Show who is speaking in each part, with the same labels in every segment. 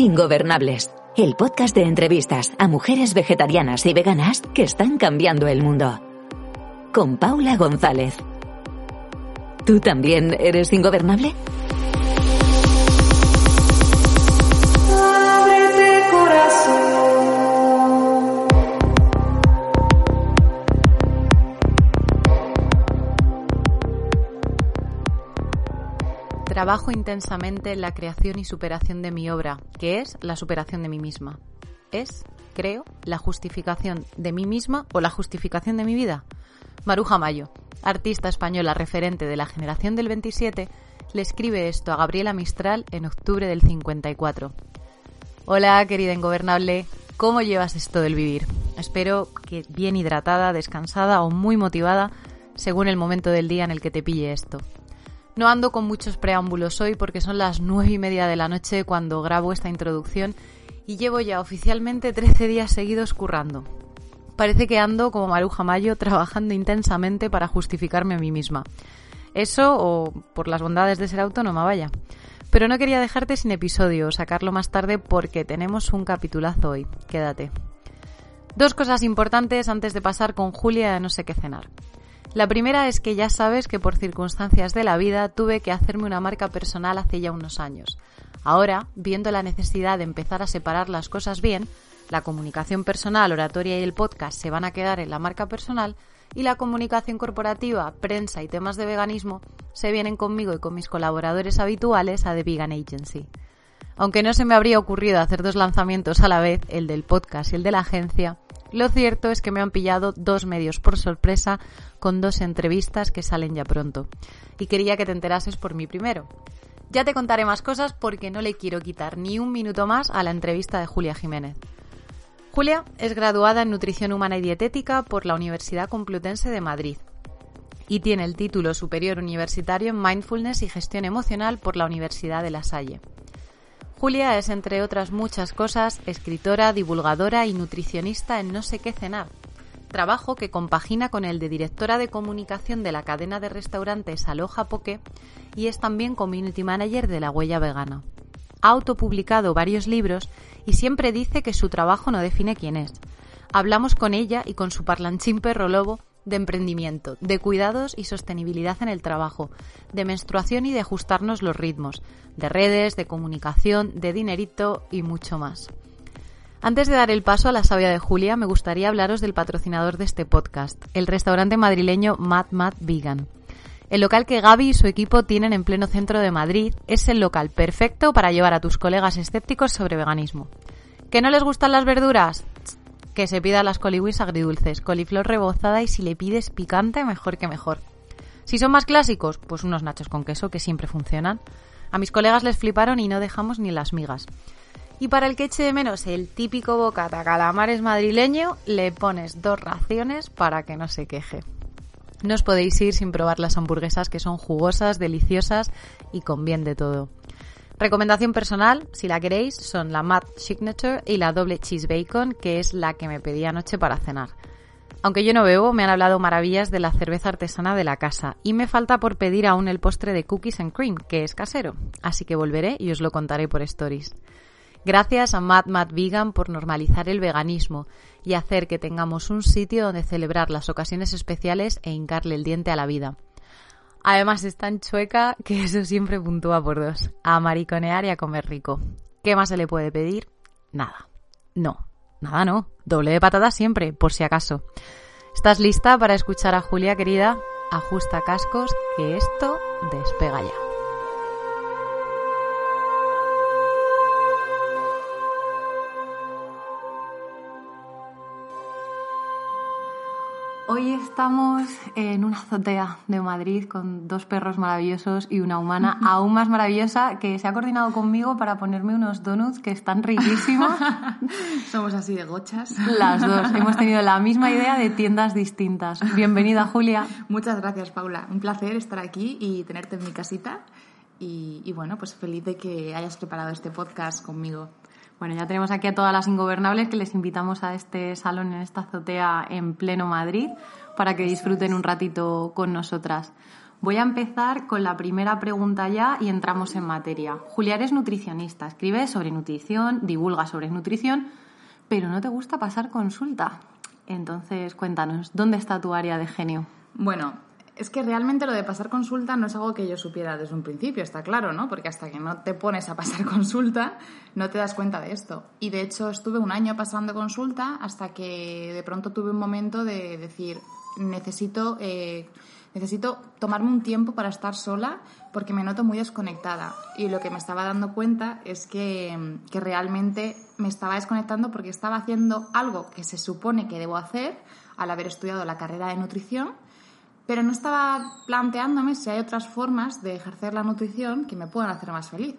Speaker 1: Ingobernables, el podcast de entrevistas a mujeres vegetarianas y veganas que están cambiando el mundo. Con Paula González. ¿Tú también eres ingobernable?
Speaker 2: Trabajo intensamente en la creación y superación de mi obra, que es la superación de mí misma. Es, creo, la justificación de mí misma o la justificación de mi vida. Maruja Mayo, artista española referente de la generación del 27, le escribe esto a Gabriela Mistral en octubre del 54. Hola, querida ingobernable, ¿cómo llevas esto del vivir? Espero que bien hidratada, descansada o muy motivada según el momento del día en el que te pille esto. No ando con muchos preámbulos hoy porque son las nueve y media de la noche cuando grabo esta introducción y llevo ya oficialmente 13 días seguidos currando. Parece que ando como Maruja Mayo trabajando intensamente para justificarme a mí misma. Eso o por las bondades de ser autónoma, vaya. Pero no quería dejarte sin episodio sacarlo más tarde porque tenemos un capitulazo hoy. Quédate. Dos cosas importantes antes de pasar con Julia a no sé qué cenar. La primera es que ya sabes que por circunstancias de la vida tuve que hacerme una marca personal hace ya unos años. Ahora, viendo la necesidad de empezar a separar las cosas bien, la comunicación personal, oratoria y el podcast se van a quedar en la marca personal y la comunicación corporativa, prensa y temas de veganismo se vienen conmigo y con mis colaboradores habituales a The Vegan Agency. Aunque no se me habría ocurrido hacer dos lanzamientos a la vez, el del podcast y el de la agencia, lo cierto es que me han pillado dos medios por sorpresa con dos entrevistas que salen ya pronto. Y quería que te enterases por mí primero. Ya te contaré más cosas porque no le quiero quitar ni un minuto más a la entrevista de Julia Jiménez. Julia es graduada en Nutrición Humana y Dietética por la Universidad Complutense de Madrid y tiene el título superior universitario en Mindfulness y Gestión Emocional por la Universidad de La Salle. Julia es, entre otras muchas cosas, escritora, divulgadora y nutricionista en No sé qué cenar, trabajo que compagina con el de directora de comunicación de la cadena de restaurantes Aloha Poke y es también community manager de La Huella Vegana. Ha autopublicado varios libros y siempre dice que su trabajo no define quién es. Hablamos con ella y con su parlanchín perro lobo de emprendimiento, de cuidados y sostenibilidad en el trabajo, de menstruación y de ajustarnos los ritmos, de redes, de comunicación, de dinerito y mucho más. Antes de dar el paso a la sabia de Julia, me gustaría hablaros del patrocinador de este podcast, el restaurante madrileño Mad Mad Vegan. El local que Gaby y su equipo tienen en pleno centro de Madrid es el local perfecto para llevar a tus colegas escépticos sobre veganismo. ¿Que no les gustan las verduras? Que se pida las coliwis agridulces, coliflor rebozada y si le pides picante, mejor que mejor. Si son más clásicos, pues unos nachos con queso que siempre funcionan. A mis colegas les fliparon y no dejamos ni las migas. Y para el que eche de menos el típico bocata calamares madrileño, le pones dos raciones para que no se queje. No os podéis ir sin probar las hamburguesas que son jugosas, deliciosas y con bien de todo. Recomendación personal, si la queréis, son la Matt Signature y la doble cheese bacon, que es la que me pedí anoche para cenar. Aunque yo no bebo, me han hablado maravillas de la cerveza artesana de la casa y me falta por pedir aún el postre de cookies and cream, que es casero, así que volveré y os lo contaré por stories. Gracias a Mad Mad Vegan por normalizar el veganismo y hacer que tengamos un sitio donde celebrar las ocasiones especiales e hincarle el diente a la vida. Además es tan chueca que eso siempre puntúa por dos. A mariconear y a comer rico. ¿Qué más se le puede pedir? Nada. No. Nada no. Doble de patatas siempre, por si acaso. ¿Estás lista para escuchar a Julia querida? Ajusta cascos, que esto despega ya. Hoy estamos en una azotea de Madrid con dos perros maravillosos y una humana aún más maravillosa que se ha coordinado conmigo para ponerme unos donuts que están riquísimos.
Speaker 3: Somos así de gochas.
Speaker 2: Las dos. Hemos tenido la misma idea de tiendas distintas. Bienvenida, Julia.
Speaker 3: Muchas gracias, Paula. Un placer estar aquí y tenerte en mi casita. Y, y bueno, pues feliz de que hayas preparado este podcast conmigo.
Speaker 2: Bueno, ya tenemos aquí a todas las ingobernables que les invitamos a este salón en esta azotea en pleno Madrid para que disfruten un ratito con nosotras. Voy a empezar con la primera pregunta ya y entramos en materia. Julia, eres nutricionista, escribes sobre nutrición, divulga sobre nutrición, pero no te gusta pasar consulta. Entonces, cuéntanos, ¿dónde está tu área de genio?
Speaker 3: Bueno, es que realmente lo de pasar consulta no es algo que yo supiera desde un principio, está claro, ¿no? Porque hasta que no te pones a pasar consulta no te das cuenta de esto. Y de hecho estuve un año pasando consulta hasta que de pronto tuve un momento de decir, necesito... Eh, necesito tomarme un tiempo para estar sola porque me noto muy desconectada. Y lo que me estaba dando cuenta es que, que, realmente me estaba desconectando porque estaba haciendo algo que se supone que debo hacer al haber estudiado la carrera de nutrición, pero no estaba planteándome si hay otras formas de ejercer la nutrición que me puedan hacer más feliz.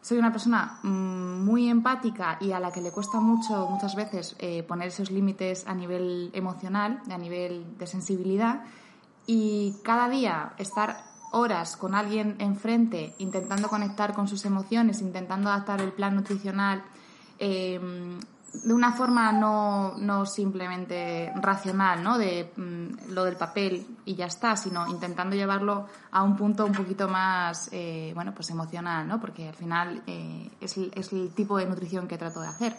Speaker 3: Soy una persona mm, muy empática y a la que le cuesta mucho muchas veces eh, poner esos límites a nivel emocional, a nivel de sensibilidad y cada día estar horas con alguien enfrente intentando conectar con sus emociones, intentando adaptar el plan nutricional em, de una forma no, no, simplemente racional, ¿no? De mm, lo del papel y ya está, sino intentando llevarlo a un punto un poquito más, eh, bueno, pues emocional, ¿no? Porque al final eh, es, es el tipo de nutrición que trato de hacer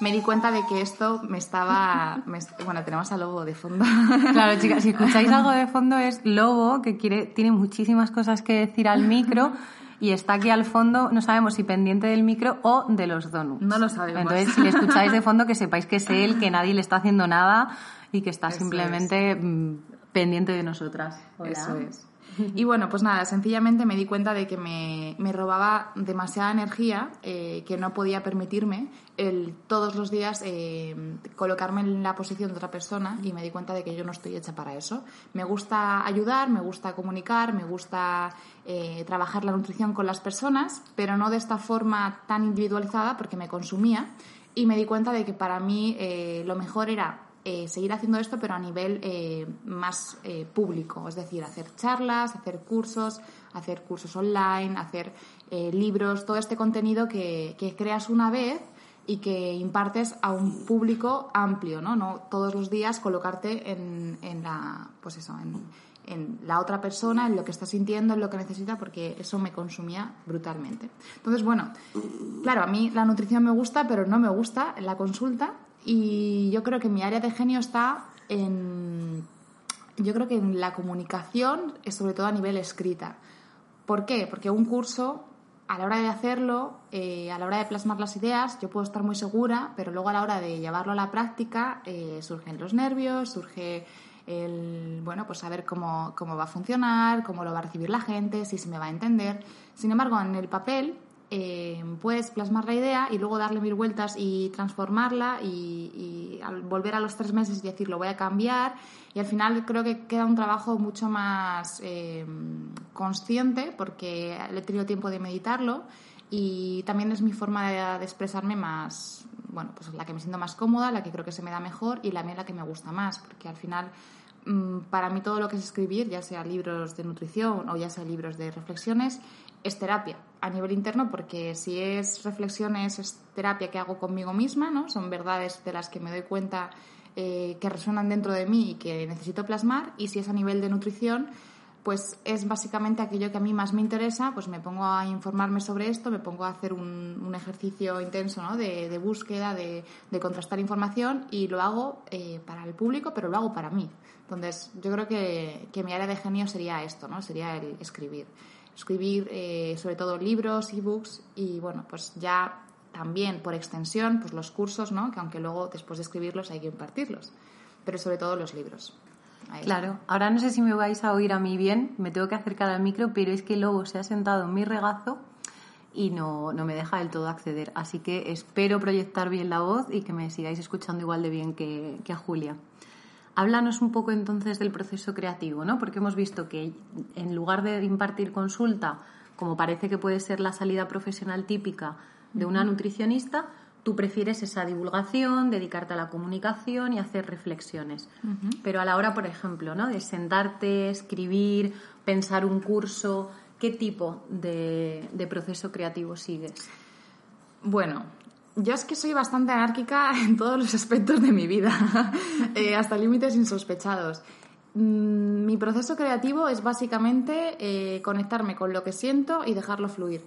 Speaker 3: me di cuenta de que esto me estaba... bueno, tenemos a Lobo de fondo.
Speaker 2: Claro, chicas, si escucháis algo de fondo es Lobo, que quiere, tiene muchísimas cosas que decir al micro y está aquí al fondo, no sabemos si pendiente del micro o de los donuts.
Speaker 3: No lo sabemos.
Speaker 2: Entonces, si le escucháis de fondo, que sepáis que es él, que nadie le está haciendo nada y que está simplemente mm, pendiente de nosotras.
Speaker 3: Eso es. Y bueno, pues nada, sencillamente me di cuenta de que me, me robaba demasiada energía eh, que no podía permitirme el todos los días eh, colocarme en la posición de otra persona y me di cuenta de que yo no estoy hecha para eso. Me gusta ayudar, me gusta comunicar, me gusta eh, trabajar la nutrición con las personas, pero no de esta forma tan individualizada porque me consumía y me di cuenta de que para mí lo mejor era eh, seguir haciendo esto, pero a nivel eh, más eh, público, es decir, hacer charlas, hacer cursos, hacer cursos online, hacer libros, todo este contenido que, creas una vez y que impartes a un público amplio, ¿no? No todos los días colocarte en, en la, pues eso, en, en la otra persona, en lo que está sintiendo, en lo que necesita, porque eso me consumía brutalmente. Entonces, bueno, claro, a mí la nutrición me gusta, pero no me gusta la consulta y yo creo que mi área de genio está en, yo creo que en la comunicación, sobre todo a nivel escrita. ¿Por qué? Porque un curso, a la hora de hacerlo, eh, a la hora de plasmar las ideas, yo puedo estar muy segura, pero luego a la hora de llevarlo a la práctica eh, surgen los nervios, surge el, bueno, pues saber cómo, cómo va a funcionar, cómo lo va a recibir la gente, si se me va a entender. Sin embargo, en el papel eh, puedes plasmar la idea y luego darle mil vueltas y transformarla y, volver a los tres meses y decir lo voy a cambiar y al final creo que queda un trabajo mucho más eh, consciente porque he tenido tiempo de meditarlo y también es mi forma de, expresarme más, bueno, pues la que me siento más cómoda, la que creo que se me da mejor y la mía la que me gusta más porque al final para mí todo lo que es escribir, ya sea libros de nutrición o ya sea libros de reflexiones, es terapia a nivel interno porque si es reflexiones es terapia que hago conmigo misma, ¿no? Son verdades de las que me doy cuenta eh, que resuenan dentro de mí y que necesito plasmar y si es a nivel de nutrición pues es básicamente aquello que a mí más me interesa, pues me pongo a informarme sobre esto, me pongo a hacer un, ejercicio intenso ¿no? de, búsqueda, de, contrastar información y lo hago eh, para el público, pero lo hago para mí. Entonces, yo creo que, que mi área de genio sería esto, ¿no? Sería el escribir escribir eh, sobre todo libros, ebooks y bueno, pues ya también por extensión, pues los cursos, ¿no? Que aunque luego después de escribirlos hay que impartirlos, pero sobre todo los libros.
Speaker 2: Claro, ahora no sé si me vais a oír a mí bien, me tengo que acercar al micro, pero es que luego se ha sentado en mi regazo y no, no me deja del todo acceder. Así que espero proyectar bien la voz y que me sigáis escuchando igual de bien que, que a Julia. Háblanos un poco entonces del proceso creativo, ¿no? Porque hemos visto que en lugar de impartir consulta, como parece que puede ser la salida profesional típica de una nutricionista, tú prefieres esa divulgación, dedicarte a la comunicación y hacer reflexiones. Pero a la hora, por ejemplo, ¿no? de sentarte, escribir, pensar un curso, ¿qué tipo de, de proceso creativo sigues?
Speaker 3: Bueno, yo es que soy bastante anárquica en todos los aspectos de mi vida, eh, hasta límites insospechados. Mm, mi proceso creativo es básicamente eh, conectarme con lo que siento y dejarlo fluir.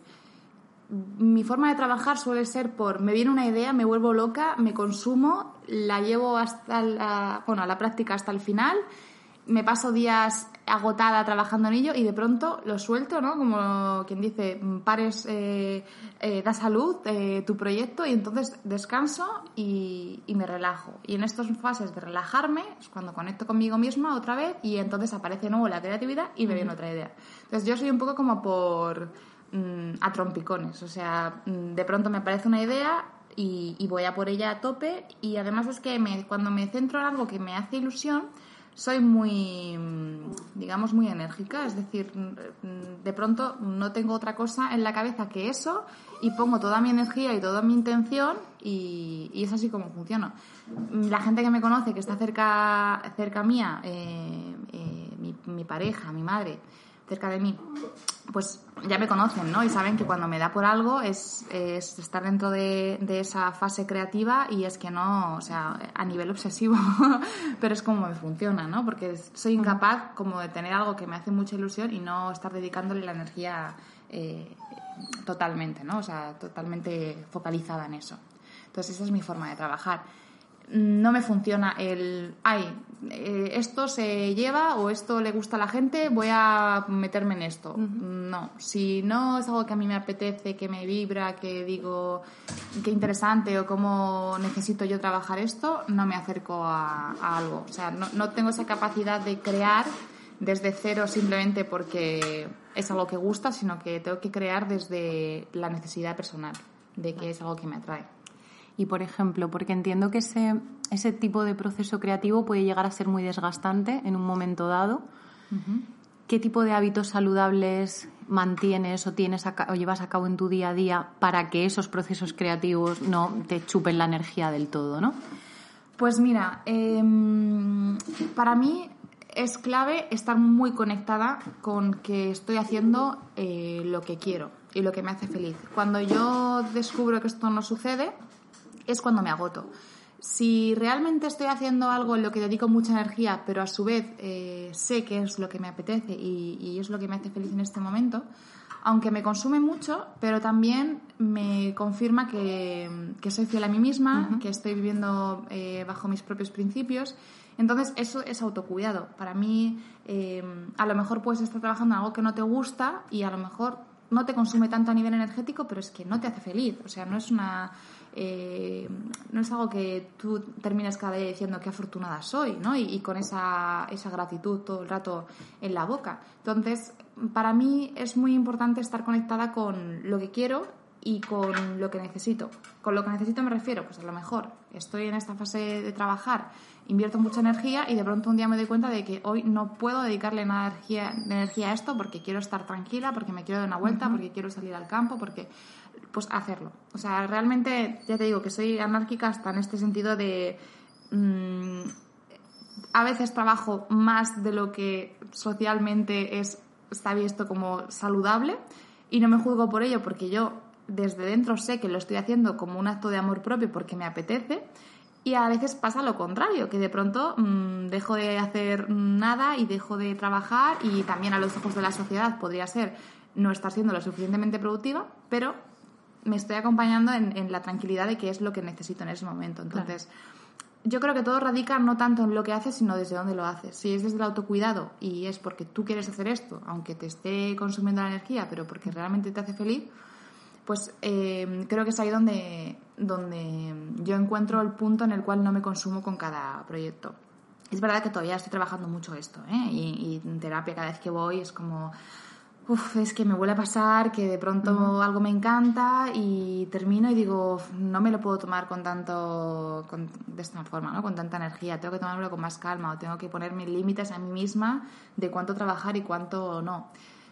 Speaker 3: Mi forma de trabajar suele ser por me viene una idea, me vuelvo loca, me consumo, la llevo hasta la, bueno, a la práctica hasta el final me paso días agotada trabajando en ello y de pronto lo suelto, ¿no? Como quien dice, pares, eh, eh, da salud eh, tu proyecto y entonces descanso y, me relajo. Y en estas fases de relajarme es cuando conecto conmigo misma otra vez y entonces aparece de nuevo la creatividad y me viene otra idea. Entonces yo soy un poco como por mm, a trompicones, o sea, mm, de pronto me aparece una idea y, voy a por ella a tope. Y además es que cuando me centro en algo que me hace ilusión, soy muy, digamos, muy enérgica, es decir, de pronto no tengo otra cosa en la cabeza que eso y pongo toda mi energía y toda mi intención y, es así como funciona. La gente que me conoce, que está cerca, cerca mía, eh, eh, mi pareja, mi madre, cerca de mí, pues ya me conocen, ¿no? Y saben que cuando me da por algo es, estar dentro de, esa fase creativa y es que no, o sea, a nivel obsesivo, pero es como me funciona, ¿no? Porque soy incapaz como de tener algo que me hace mucha ilusión y no estar dedicándole la energía eh, totalmente, ¿no? O sea, totalmente focalizada en eso. Entonces esa es mi forma de trabajar no me funciona el, ay, eh, esto se lleva o esto le gusta a la gente, voy a meterme en esto. No, si no es algo que a mí me apetece, que me vibra, que digo, qué interesante o cómo necesito yo trabajar esto, no me acerco a, algo. O sea, no, no tengo esa capacidad de crear desde cero simplemente porque es algo que gusta, sino que tengo que crear desde la necesidad personal, de que es algo que me atrae.
Speaker 2: Y, por ejemplo, porque entiendo que ese, ese tipo de proceso creativo puede llegar a ser muy desgastante en un momento dado. ¿Qué tipo de hábitos saludables mantienes o, tienes o llevas a cabo en tu día a día para que esos procesos creativos no te chupen la energía del todo, no?
Speaker 3: Pues mira, em, para mí es clave estar muy conectada con que estoy haciendo eh, lo que quiero y lo que me hace feliz. Cuando yo descubro que esto no sucede, es cuando me agoto. Si realmente estoy haciendo algo en lo que dedico mucha energía, pero a su vez eh, sé que es lo que me apetece y, es lo que me hace feliz en este momento, aunque me consume mucho, pero también me confirma que, soy fiel a mí misma, que estoy viviendo eh, bajo mis propios principios. Entonces, eso es autocuidado. Para mí, eh, a lo mejor puedes estar trabajando en algo que no te gusta y a lo mejor no te consume tanto a nivel energético, pero es que no te hace feliz. O sea, no es una eh, no es algo que tú termines cada día diciendo qué afortunada soy, ¿no? Y, con esa, esa gratitud todo el rato en la boca. Entonces, para mí es muy importante estar conectada con lo que quiero y con lo que necesito. Con lo que necesito me refiero, pues a lo mejor estoy en esta fase de trabajar, invierto mucha energía y de pronto un día me doy cuenta de que hoy no puedo dedicarle nada de energía, de energía a esto porque quiero estar tranquila, porque me quiero dar una vuelta, porque quiero salir al campo, porque pues hacerlo. O sea, realmente, ya te digo que soy anárquica hasta en este sentido de... Mm, a veces trabajo más de lo que socialmente es, está visto como saludable y no me juzgo por ello porque yo desde dentro sé que lo estoy haciendo como un acto de amor propio porque me apetece y a veces pasa lo contrario, que de pronto mm, dejo de hacer nada y dejo de trabajar y también a los ojos de la sociedad podría ser no estar siendo lo suficientemente productiva, pero me estoy acompañando en, la tranquilidad de que es lo que necesito en ese momento. Entonces, yo creo que todo radica no tanto en lo que haces, sino desde dónde lo haces. Si es desde el autocuidado y es porque tú quieres hacer esto, aunque te esté consumiendo la energía, pero porque realmente te hace feliz, pues eh, creo que es ahí donde, donde yo encuentro el punto en el cual no me consumo con cada proyecto. Es verdad que todavía estoy trabajando mucho esto, ¿eh? y, y en terapia cada vez que voy es como Uf, es que me vuelve a pasar que de pronto algo me encanta y termino y digo, no me lo puedo tomar con tanto, de esta forma, ¿no? Con tanta energía, tengo que tomármelo con más calma o tengo que ponerme límites a mí misma de cuánto trabajar y cuánto no.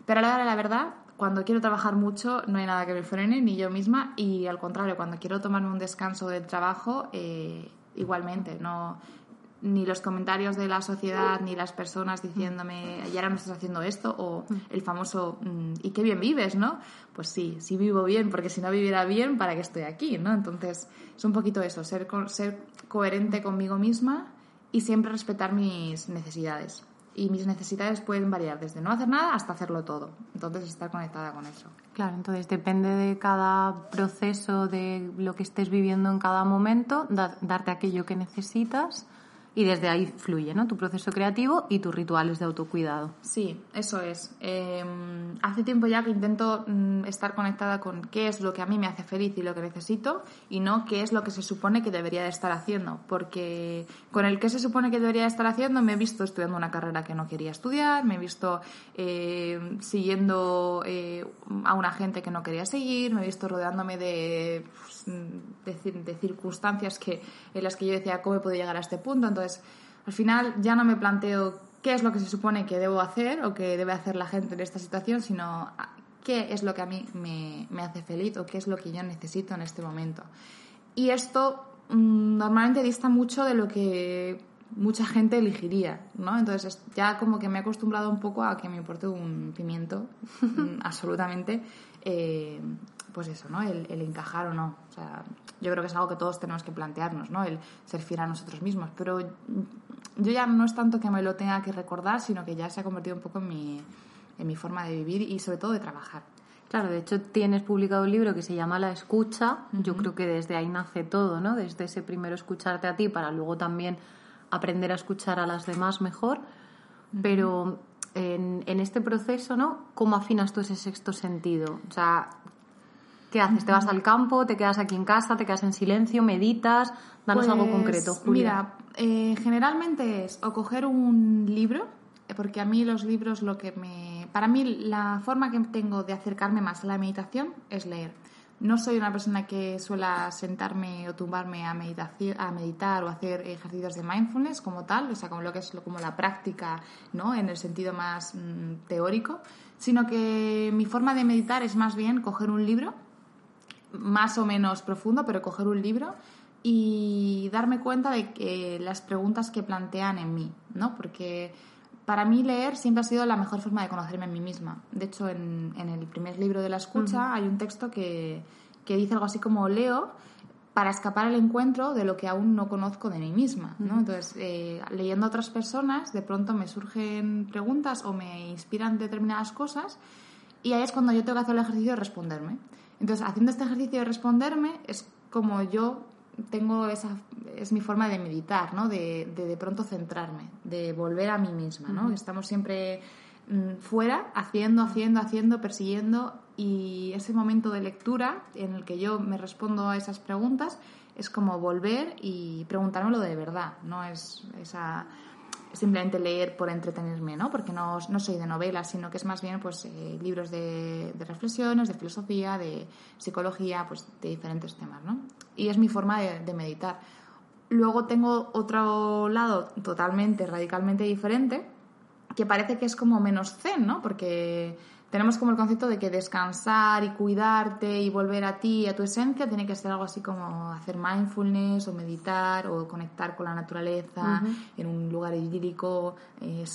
Speaker 3: Pero a la hora la verdad, cuando quiero trabajar mucho no hay nada que me frene, ni yo misma, y al contrario, cuando quiero tomarme un descanso del trabajo, eh, igualmente, no ni los comentarios de la sociedad ni las personas diciéndome y ahora no estás haciendo esto o el famoso mm, y qué bien vives no pues sí sí vivo bien porque si no viviera bien para qué estoy aquí no entonces es un poquito eso ser ser coherente conmigo misma y siempre respetar mis necesidades. Y mis necesidades pueden variar desde no hacer nada hasta hacerlo todo. Entonces, estar conectada con eso.
Speaker 2: Claro, entonces depende de cada proceso, de lo que estés viviendo en cada momento, darte aquello que necesitas y desde ahí fluye, ¿no? Tu proceso creativo y tus rituales de autocuidado.
Speaker 3: Sí, eso es. Em, hace tiempo ya que intento mm, estar conectada con qué es lo que a mí me hace feliz y lo que necesito y no qué es lo que se supone que debería de estar haciendo. Porque con el que se supone que debería de estar haciendo me he visto estudiando una carrera que no quería estudiar, me he visto eh, siguiendo eh, a una gente que no quería seguir, me he visto rodeándome de de, circunstancias que, en las que yo decía cómo podido llegar a este punto. Al final ya no me planteo qué es lo que se supone que debo hacer o que debe hacer la gente en esta situación, sino qué es lo que a mí me, hace feliz o qué es lo que yo necesito en este momento. Y esto mm, normalmente dista mucho de lo que mucha gente elegiría, ¿no? Entonces ya como que me he acostumbrado un poco a que me importe un pimiento, mm, absolutamente, eh, pues eso, ¿no? El, encajar o no. O sea, yo creo que es algo que todos tenemos que plantearnos, ¿no? El ser fiel a nosotros mismos. Pero yo ya no es tanto que me lo tenga que recordar, sino que ya se ha convertido un poco en mi, en mi forma de vivir y sobre todo de trabajar.
Speaker 2: Claro, de hecho tienes publicado un libro que se llama La escucha. Yo creo que desde ahí nace todo, ¿no? Desde ese primero escucharte a ti para luego también aprender a escuchar a las demás mejor. Pero en, en, este proceso, ¿no? ¿Cómo afinas tú ese sexto sentido? O sea, ¿Qué haces? ¿Te vas al campo? ¿Te quedas aquí en casa? ¿Te quedas en silencio? ¿Meditas? Danos algo pues, concreto,
Speaker 3: Mira, eh, generalmente es o coger un libro, porque a mí los libros lo que me... Para mí la forma que tengo de acercarme más a la meditación es leer. No soy una persona que suela sentarme o tumbarme a, a meditar o hacer ejercicios de mindfulness como tal, o sea, como lo que es como la práctica, ¿no? En el sentido más mm, teórico, sino que mi forma de meditar es más bien coger un libro más o menos profundo, pero coger un libro y darme cuenta de que las preguntas que plantean en mí, ¿no? Porque para mí leer siempre ha sido la mejor forma de conocerme a mí misma. De hecho, en, el primer libro de la escucha hay un texto que, dice algo así como leo para escapar al encuentro de lo que aún no conozco de mí misma. ¿no? Entonces, eh, leyendo a otras personas, de pronto me surgen preguntas o me inspiran determinadas cosas y ahí es cuando yo tengo que hacer el ejercicio de responderme. Entonces, haciendo este ejercicio de responderme es como yo tengo esa es mi forma de meditar, ¿no? De, de, pronto centrarme, de volver a mí misma, ¿no? Estamos siempre mm, fuera, haciendo, haciendo, haciendo, persiguiendo y ese momento de lectura en el que yo me respondo a esas preguntas es como volver y preguntármelo de verdad, no es esa simplemente leer por entretenerme, ¿no? Porque no, no soy de novelas, sino que es más bien pues eh, libros de, reflexiones, de filosofía, de psicología, pues de diferentes temas, ¿no? Y es mi forma de, de meditar. Luego tengo otro lado totalmente, radicalmente diferente, que parece que es como menos zen, ¿no? Porque tenemos como el concepto de que descansar y cuidarte y volver a ti, a tu esencia, tiene que ser algo así como hacer mindfulness o meditar o conectar con la naturaleza en un lugar idílico,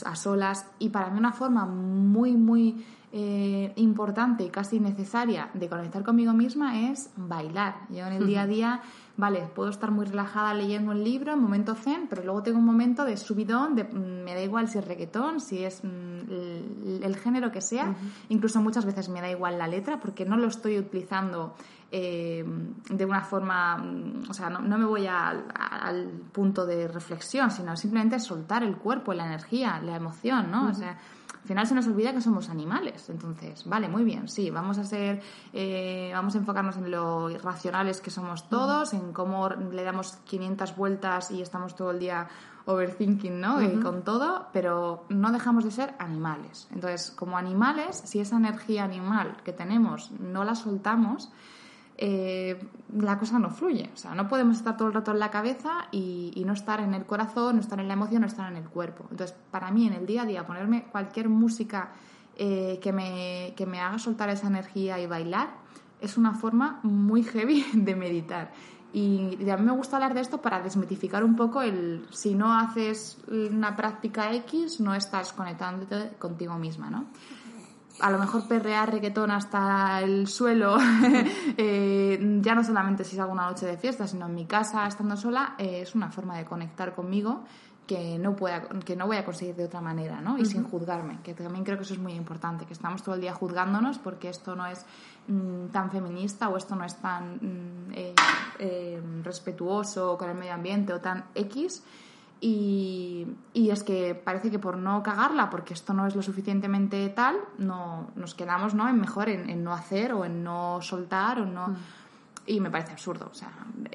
Speaker 3: a solas. Y para mí una forma muy, muy eh, importante y casi necesaria de conectar conmigo misma es bailar. Yo en el día a día vale, puedo estar muy relajada leyendo un libro en momento zen, pero luego tengo un momento de subidón, de, mm, me da igual si es reggaetón, si es mm, el, género que sea, incluso muchas veces me da igual la letra porque no lo estoy utilizando eh, de una forma, mm, o sea, no, me voy al punto de reflexión, sino simplemente soltar el cuerpo, la energía, la emoción, ¿no? O sea, al final se nos olvida que somos animales. Entonces, vale, muy bien, sí, vamos a ser, eh, vamos a enfocarnos en lo irracionales que somos todos, en cómo le damos 500 vueltas y estamos todo el día overthinking, ¿no? y con todo, pero no dejamos de ser animales. Entonces, como animales, si esa energía animal que tenemos no la soltamos, eh, la cosa no fluye. O sea, no podemos estar todo el rato en la cabeza y, no estar en el corazón, no estar en la emoción, no estar en el cuerpo. Entonces, para mí, en el día a día, ponerme cualquier música eh, que, me, que me haga soltar esa energía y bailar es una forma muy heavy de meditar. Y, y a mí me gusta hablar de esto para desmitificar un poco el si no haces una práctica X, no estás conectándote contigo misma, ¿no? A lo mejor perrear reggaetón hasta el suelo, eh, ya no solamente si salgo una noche de fiesta, sino en mi casa estando sola, eh, es una forma de conectar conmigo que no, pueda, que no voy a conseguir de otra manera, ¿no? Y sin juzgarme, que también creo que eso es muy importante, que estamos todo el día juzgándonos porque esto no es mm, tan feminista o esto no es tan mm, eh, eh, respetuoso con el medio ambiente o tan X. Y, y, es que parece que por no cagarla, porque esto no es lo suficientemente tal, no, nos quedamos ¿no? en mejor en, no hacer o en no soltar o no... Y me parece absurdo. O sea,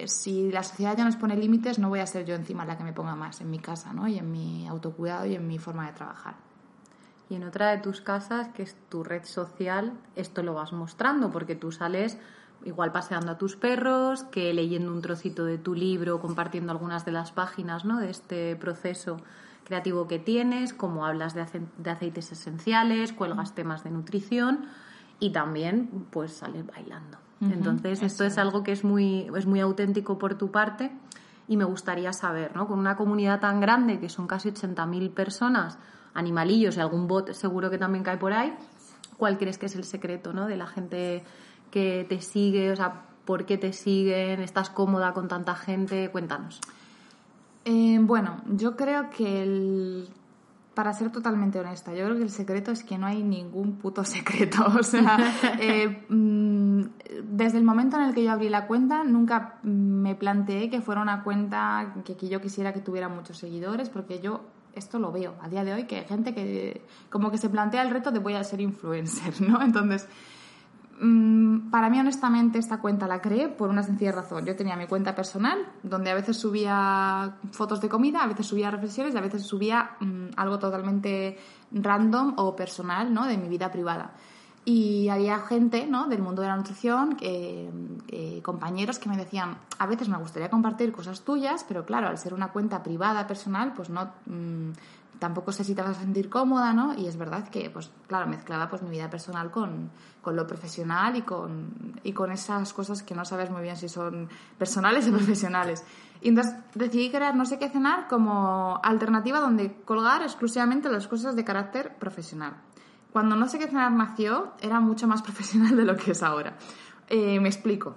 Speaker 3: si la sociedad ya nos pone límites, no voy a ser yo encima la que me ponga más en mi casa, ¿no? Y en mi autocuidado y en mi forma de trabajar.
Speaker 2: Y en otra de tus casas, que es tu red social, esto lo vas mostrando, porque tú sales igual paseando a tus perros, que leyendo un trocito de tu libro, compartiendo algunas de las páginas ¿no? de este proceso creativo que tienes, como hablas de, de aceites esenciales, cuelgas temas de nutrición y también pues sales bailando. Entonces, esto es algo que es muy, es muy auténtico por tu parte y me gustaría saber, ¿no? Con una comunidad tan grande, que son casi 80.000 personas, animalillos y algún bot seguro que también cae por ahí, ¿cuál crees que es el secreto, ¿no? De la gente que te sigue, o sea, ¿por qué te siguen? ¿Estás cómoda con tanta gente? Cuéntanos.
Speaker 3: Eh, bueno, yo creo que el para ser totalmente honesta, yo creo que el secreto es que no hay ningún puto secreto. O sea, eh, mm, desde el momento en el que yo abrí la cuenta, nunca me planteé que fuera una cuenta que, que yo quisiera que tuviera muchos seguidores, porque yo esto lo veo a día de hoy, que hay gente que como que se plantea el reto de voy a ser influencer, ¿no? Entonces, para mí, honestamente, esta cuenta la creé por una sencilla razón. Yo tenía mi cuenta personal, donde a veces subía fotos de comida, a veces subía reflexiones y a veces subía mm, algo totalmente random o personal, ¿no? De mi vida privada. Y había gente, ¿no? Del mundo de la nutrición, compañeros que me decían, a veces me gustaría compartir cosas tuyas, pero claro, al ser una cuenta privada, personal, pues no... Mm, tampoco sé si te vas a sentir cómoda, ¿no? Y es verdad que, pues claro, mezclaba pues mi vida personal con, con lo profesional y con, y con esas cosas que no sabes muy bien si son personales o profesionales. Y entonces decidí crear No sé qué cenar como alternativa donde colgar exclusivamente las cosas de carácter profesional. Cuando No sé qué cenar nació, era mucho más profesional de lo que es ahora. Eh, me explico.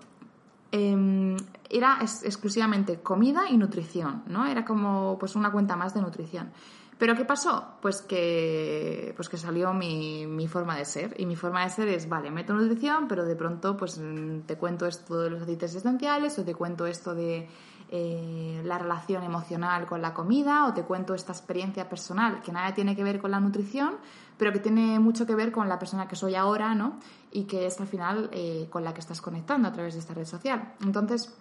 Speaker 3: Em, era exclusivamente comida y nutrición, ¿no? Era como pues una cuenta más de nutrición. ¿Pero qué pasó? Pues que, pues que salió mi, mi, forma de ser. Y mi forma de ser es, vale, meto nutrición, pero de pronto pues te cuento esto de los aceites esenciales o te cuento esto de eh, la relación emocional con la comida o te cuento esta experiencia personal que nada tiene que ver con la nutrición, pero que tiene mucho que ver con la persona que soy ahora, ¿no? Y que es al final eh, con la que estás conectando a través de esta red social. Entonces,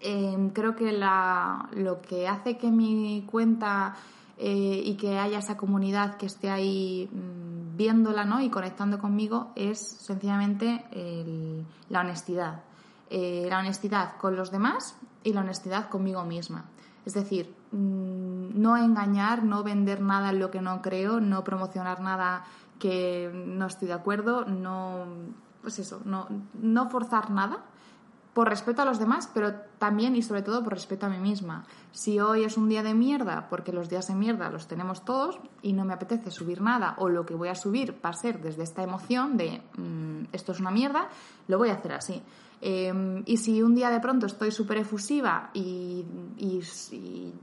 Speaker 3: em, creo que la, lo que hace que mi cuenta eh, y que haya esa comunidad que esté ahí mm, viéndola ¿no? y conectando conmigo es sencillamente la honestidad. Eh, la honestidad con los demás y la honestidad conmigo misma. Es decir, mm, no engañar, no vender nada en lo que no creo, no promocionar nada que no estoy de acuerdo, no, pues eso, no, no forzar nada por respeto a los demás, pero también y sobre todo por respeto a mí misma. Si hoy es un día de mierda, porque los días de mierda los tenemos todos y no me apetece subir nada, o lo que voy a subir va a ser desde esta emoción de mm, esto es una mierda, lo voy a hacer así. Em, y si un día de pronto estoy súper efusiva y,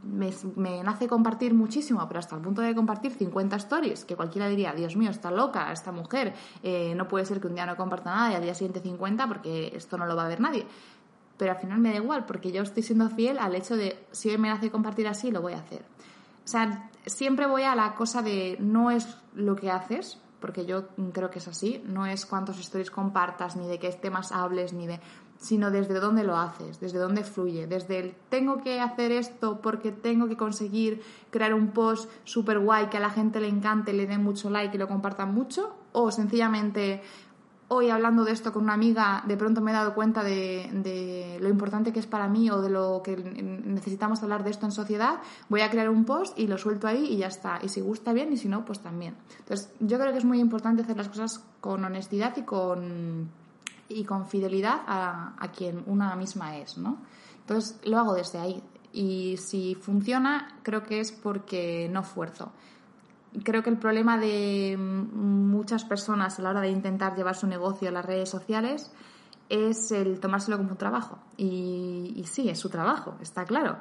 Speaker 3: me, nace compartir muchísimo, pero hasta el punto de compartir 50 stories, que cualquiera diría, Dios mío, está loca esta mujer, eh, no puede ser que un día no comparta nada y al día siguiente 50 porque esto no lo va a ver nadie. Pero al final me da igual, porque yo estoy siendo fiel al hecho de si hoy me nace compartir así, lo voy a hacer. O sea, siempre voy a la cosa de no es lo que haces, porque yo creo que es así, no es cuántos stories compartas, ni de qué temas hables, ni de sino desde dónde lo haces, desde dónde fluye, desde el tengo que hacer esto porque tengo que conseguir crear un post súper guay que a la gente le encante, le dé mucho like y lo compartan mucho, o sencillamente hoy hablando de esto con una amiga, de pronto me he dado cuenta de, lo importante que es para mí o de lo que necesitamos hablar de esto en sociedad, voy a crear un post y lo suelto ahí y ya está. Y si gusta bien y si no, pues también. Entonces, yo creo que es muy importante hacer las cosas con honestidad y con, y con fidelidad a, a quien una misma es, ¿no? Entonces, lo hago desde ahí. Y si funciona, creo que es porque no fuerzo creo que el problema de muchas personas a la hora de intentar llevar su negocio a las redes sociales es el tomárselo como un trabajo. Y, sí, es su trabajo, está claro.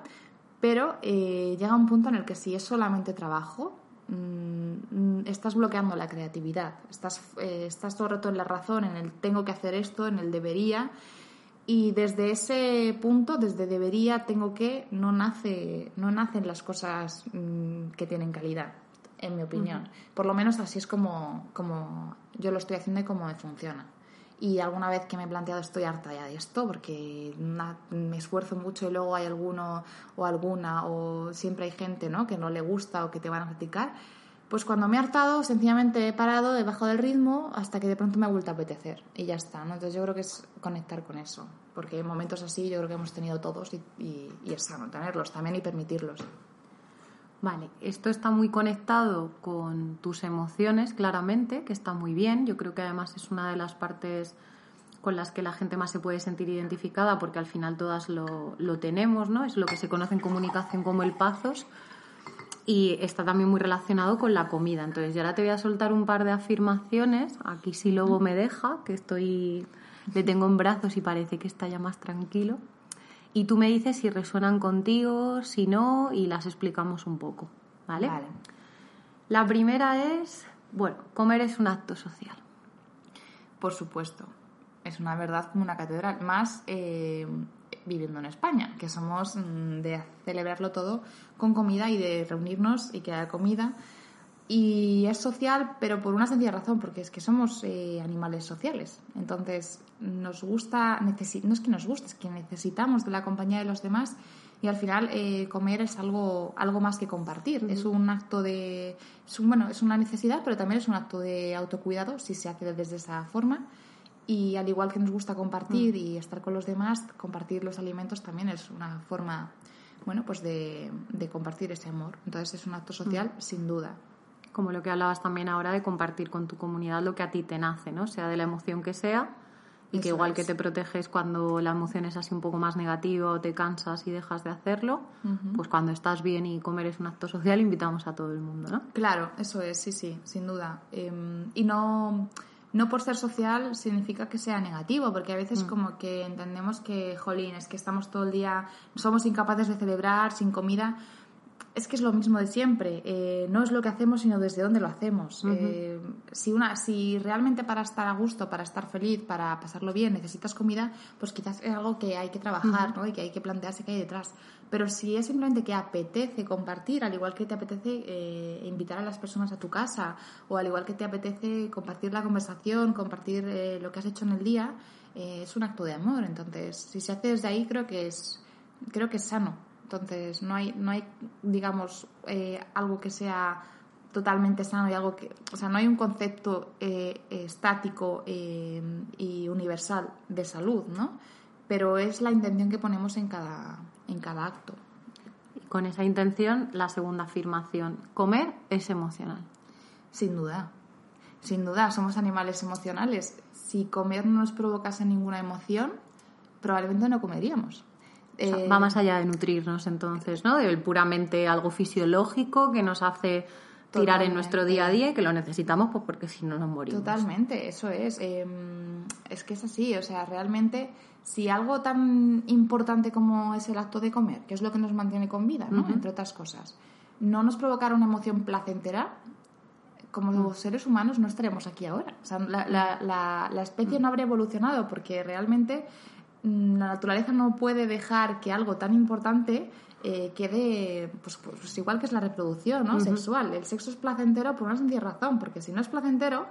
Speaker 3: Pero eh, llega un punto en el que si es solamente trabajo, mm, estás bloqueando la creatividad. Estás, eh, estás todo el rato en la razón, en el tengo que hacer esto, en el debería. Y desde ese punto, desde debería, tengo que, no, nace, no nacen las cosas mm, que tienen calidad, en mi opinión. Por lo menos así es como, como yo lo estoy haciendo y como me funciona. Y alguna vez que me he planteado estoy harta ya de esto porque me esfuerzo mucho y luego hay alguno o alguna o siempre hay gente ¿no? que no le gusta o que te van a criticar. Pues cuando me he hartado, sencillamente he parado, he bajado el ritmo hasta que de pronto me ha vuelto a apetecer. Y ya está, ¿no? Entonces yo creo que es conectar con eso. Porque en momentos así yo creo que hemos tenido todos y, y, y es sano tenerlos también y permitirlos.
Speaker 2: Vale, esto está muy conectado con tus emociones, claramente, que está muy bien. Yo creo que además es una de las partes con las que la gente más se puede sentir identificada, porque al final todas lo, lo tenemos, ¿no? Es lo que se conoce en comunicación como el pazos. Y está también muy relacionado con la comida. Entonces, yo ahora te voy a soltar un par de afirmaciones. Aquí sí luego me deja, que estoy. le tengo en brazos y parece que está ya más tranquilo y tú me dices si resuenan contigo, si no, y las explicamos un poco, ¿vale?
Speaker 3: Vale.
Speaker 2: La primera es, bueno, comer es un acto social.
Speaker 3: Por supuesto, es una verdad como una catedral, más eh, viviendo en España, que somos mm, de celebrarlo todo con comida y de reunirnos y que haya comida. Y es social, pero por una sencilla razón, porque es que somos eh, animales sociales. Entonces, nos gusta, no es que nos guste, es que necesitamos de la compañía de los demás y al final eh, comer es algo, algo más que compartir. Es un acto de. Es bueno, es una necesidad, pero también es un acto de autocuidado si se hace desde esa forma. Y al igual que nos gusta compartir y estar con los demás, compartir los alimentos también es una forma, bueno, pues de, de compartir ese amor. Entonces es un acto social, sin duda
Speaker 2: como lo que hablabas también ahora de compartir con tu comunidad lo que a ti te nace, ¿no? Sea de la emoción que sea y que igual que te proteges cuando la emoción es así un poco más negativa o te cansas y dejas de hacerlo, pues cuando estás bien y comer es un acto social invitamos a todo el mundo, ¿no?
Speaker 3: Claro, eso es, sí, sí, sin duda. Em, y no, no por ser social significa que sea negativo, porque a veces mm. como que entendemos que, jolín, es que estamos todo el día, somos incapaces de celebrar sin comida es que es lo mismo de siempre. Eh, no es lo que hacemos, sino desde dónde lo hacemos. Eh, si, una, si realmente para estar a gusto, para estar feliz, para pasarlo bien, necesitas comida, pues quizás es algo que hay que trabajar ¿no? y que hay que plantearse qué hay detrás. Pero si es simplemente que apetece compartir, al igual que te apetece eh, invitar a las personas a tu casa, o al igual que te apetece compartir la conversación, compartir lo que has hecho en el día, es un acto de amor. Entonces, si se hace desde ahí, creo que es, creo que es sano. Entonces, no hay, no hay digamos, eh, algo que sea totalmente sano y algo que. O sea, no hay un concepto eh, estático eh, y universal de salud, ¿no? Pero es la intención que ponemos en cada, en cada acto.
Speaker 2: con esa intención, la segunda afirmación: comer es emocional.
Speaker 3: Sin duda. Sin duda, somos animales emocionales. Si comer no nos provocase ninguna emoción, probablemente no comeríamos
Speaker 2: va más allá de nutrirnos entonces, ¿no? De puramente algo fisiológico que nos hace tirar en nuestro día a día y que lo necesitamos pues porque si no nos morimos.
Speaker 3: Totalmente, eso es. Em, es que es así, o sea, realmente si algo tan importante como es el acto de comer, que es lo que nos mantiene con vida, ¿no? Entre otras cosas, no nos provocara una emoción placentera, como mm. seres humanos no estaríamos aquí ahora. O sea, la, la, la especie mm. no habría evolucionado porque realmente la naturaleza no puede dejar que algo tan importante eh, quede, pues, pues, igual que es la reproducción ¿no? sexual. El sexo es placentero por una sencilla razón, porque si no es placentero,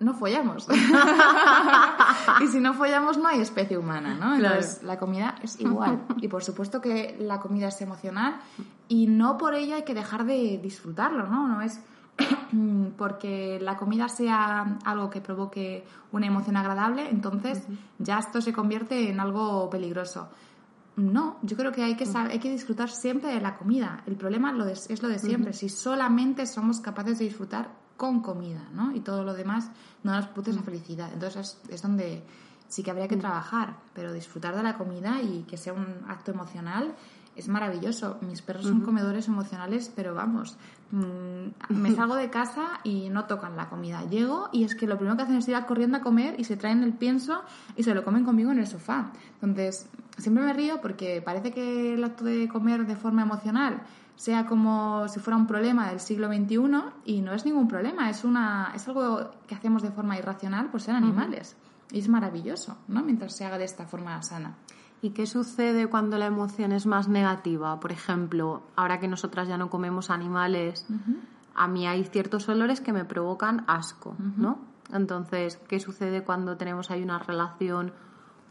Speaker 3: no follamos. y si no follamos, no hay especie humana, ¿no? Entonces, la comida es igual. Y por supuesto que la comida es emocional y no por ello hay que dejar de disfrutarlo, ¿no? No es porque la comida sea algo que provoque una emoción agradable, entonces ya esto se convierte en algo peligroso. No, yo creo que hay que, hay que disfrutar siempre de la comida. El problema lo es lo de siempre. Si solamente somos capaces de disfrutar con comida, ¿no? Y todo lo demás no nos produce esa felicidad. Entonces es, es donde sí que habría que trabajar, pero disfrutar de la comida y que sea un acto emocional es maravilloso. Mis perros son comedores emocionales, pero vamos, mm, me salgo de casa y no tocan la comida. Llego y es que lo primero que hacen es ir corriendo a comer y se traen el pienso y se lo comen conmigo en el sofá. Entonces, siempre me río porque parece que el acto de comer de forma emocional sea como si fuera un problema del siglo XXI y no es ningún problema, es, una, es algo que hacemos de forma irracional por ser animales. Y es maravilloso, ¿no? Mientras se haga de esta forma sana.
Speaker 2: ¿Y qué sucede cuando la emoción es más negativa? Por ejemplo, ahora que nosotras ya no comemos animales, a mí hay ciertos olores que me provocan asco, ¿no? Entonces, ¿qué sucede cuando tenemos ahí una relación